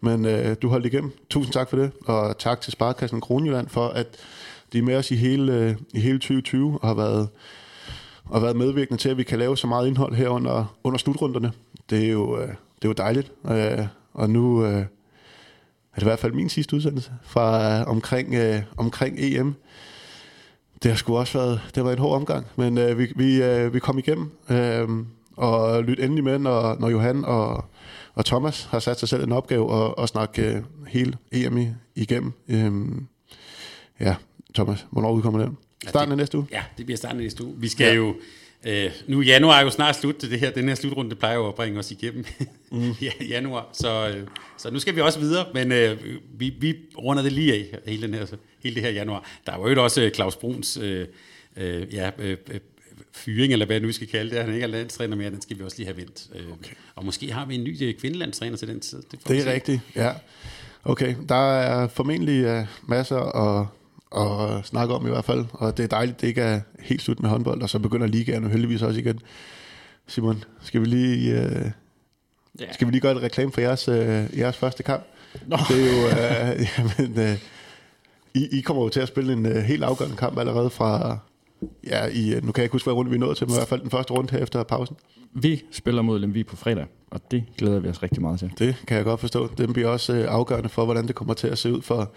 Men øh, du holdt igennem. Tusind tak for det, og tak til Sparkassen Kronjylland for, at de er med os i hele, øh, i hele 2020 og har været, og har været medvirkende til, at vi kan lave så meget indhold her under, under slutrunderne. Det er jo, øh, det er jo dejligt. Øh, og nu øh, er det i hvert fald min sidste udsendelse fra øh, omkring, øh, omkring EM. Det har sgu også været, det var en hård omgang, men øh, vi, vi, øh, vi kom igennem. Øh, og lyt endelig med, når, når Johan og, og Thomas har sat sig selv en opgave og, og snakke øh, hele EM igennem. Øh, ja, Thomas, hvornår udkommer den? Starten af næste uge? Ja, det bliver starten af næste uge. Vi skal ja. jo Øh, nu januar er jo snart slut. Det her, den her slutrunde plejer jo at bringe os igennem mm. ja, januar. Så, øh, så nu skal vi også videre, men øh, vi, vi runder det lige af hele, den her, hele det her januar. Der var jo også Claus Bruns øh, øh, ja, øh, øh, fyring, eller hvad nu vi skal kalde det. Han ikke er landstræner mere, den skal vi også lige have vendt. Øh, okay. Og måske har vi en ny kvindelandstræner til den tid. Det, det er rigtigt, ja. Okay, der er formentlig uh, masser at at snakke om i hvert fald. Og det er dejligt, det ikke er helt slut med håndbold, og så begynder ligaen heldigvis også igen. Simon, skal vi lige, uh, ja. skal vi lige gøre et reklame for jeres, uh, jeres første kamp? Nå. Det er jo, uh, jamen, uh, I, I kommer jo til at spille en uh, helt afgørende kamp allerede fra, ja, i, nu kan jeg ikke huske, hvad runde vi nået til, men i hvert fald den første runde her efter pausen. Vi spiller mod Lemvi på fredag, og det glæder vi os rigtig meget til. Det kan jeg godt forstå. Det bliver også uh, afgørende for, hvordan det kommer til at se ud for,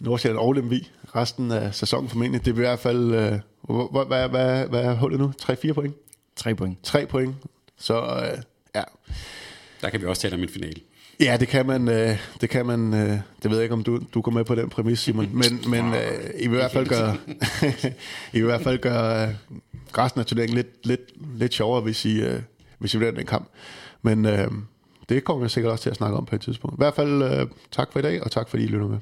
Nordsjælland og Lemvi resten af sæsonen formentlig. Det er i hvert fald, øh, hvad, hvad, hvad, hvad er hullet nu? 3-4 point? 3 point. 3 point. Så øh, ja. Der kan vi også tale om en finale. Ja, det kan man. Øh, det kan man. Øh, det ved jeg ikke om du du går med på den præmis, Simon. Men men øh, I vil i hvert fald gøre I vil i hvert fald gøre øh, resten af turneringen lidt lidt lidt sjovere, hvis I øh, hvis I vinder den kamp. Men øh, det kommer vi sikkert også til at snakke om på et tidspunkt. I hvert fald øh, tak for i dag, og tak fordi I lytter med.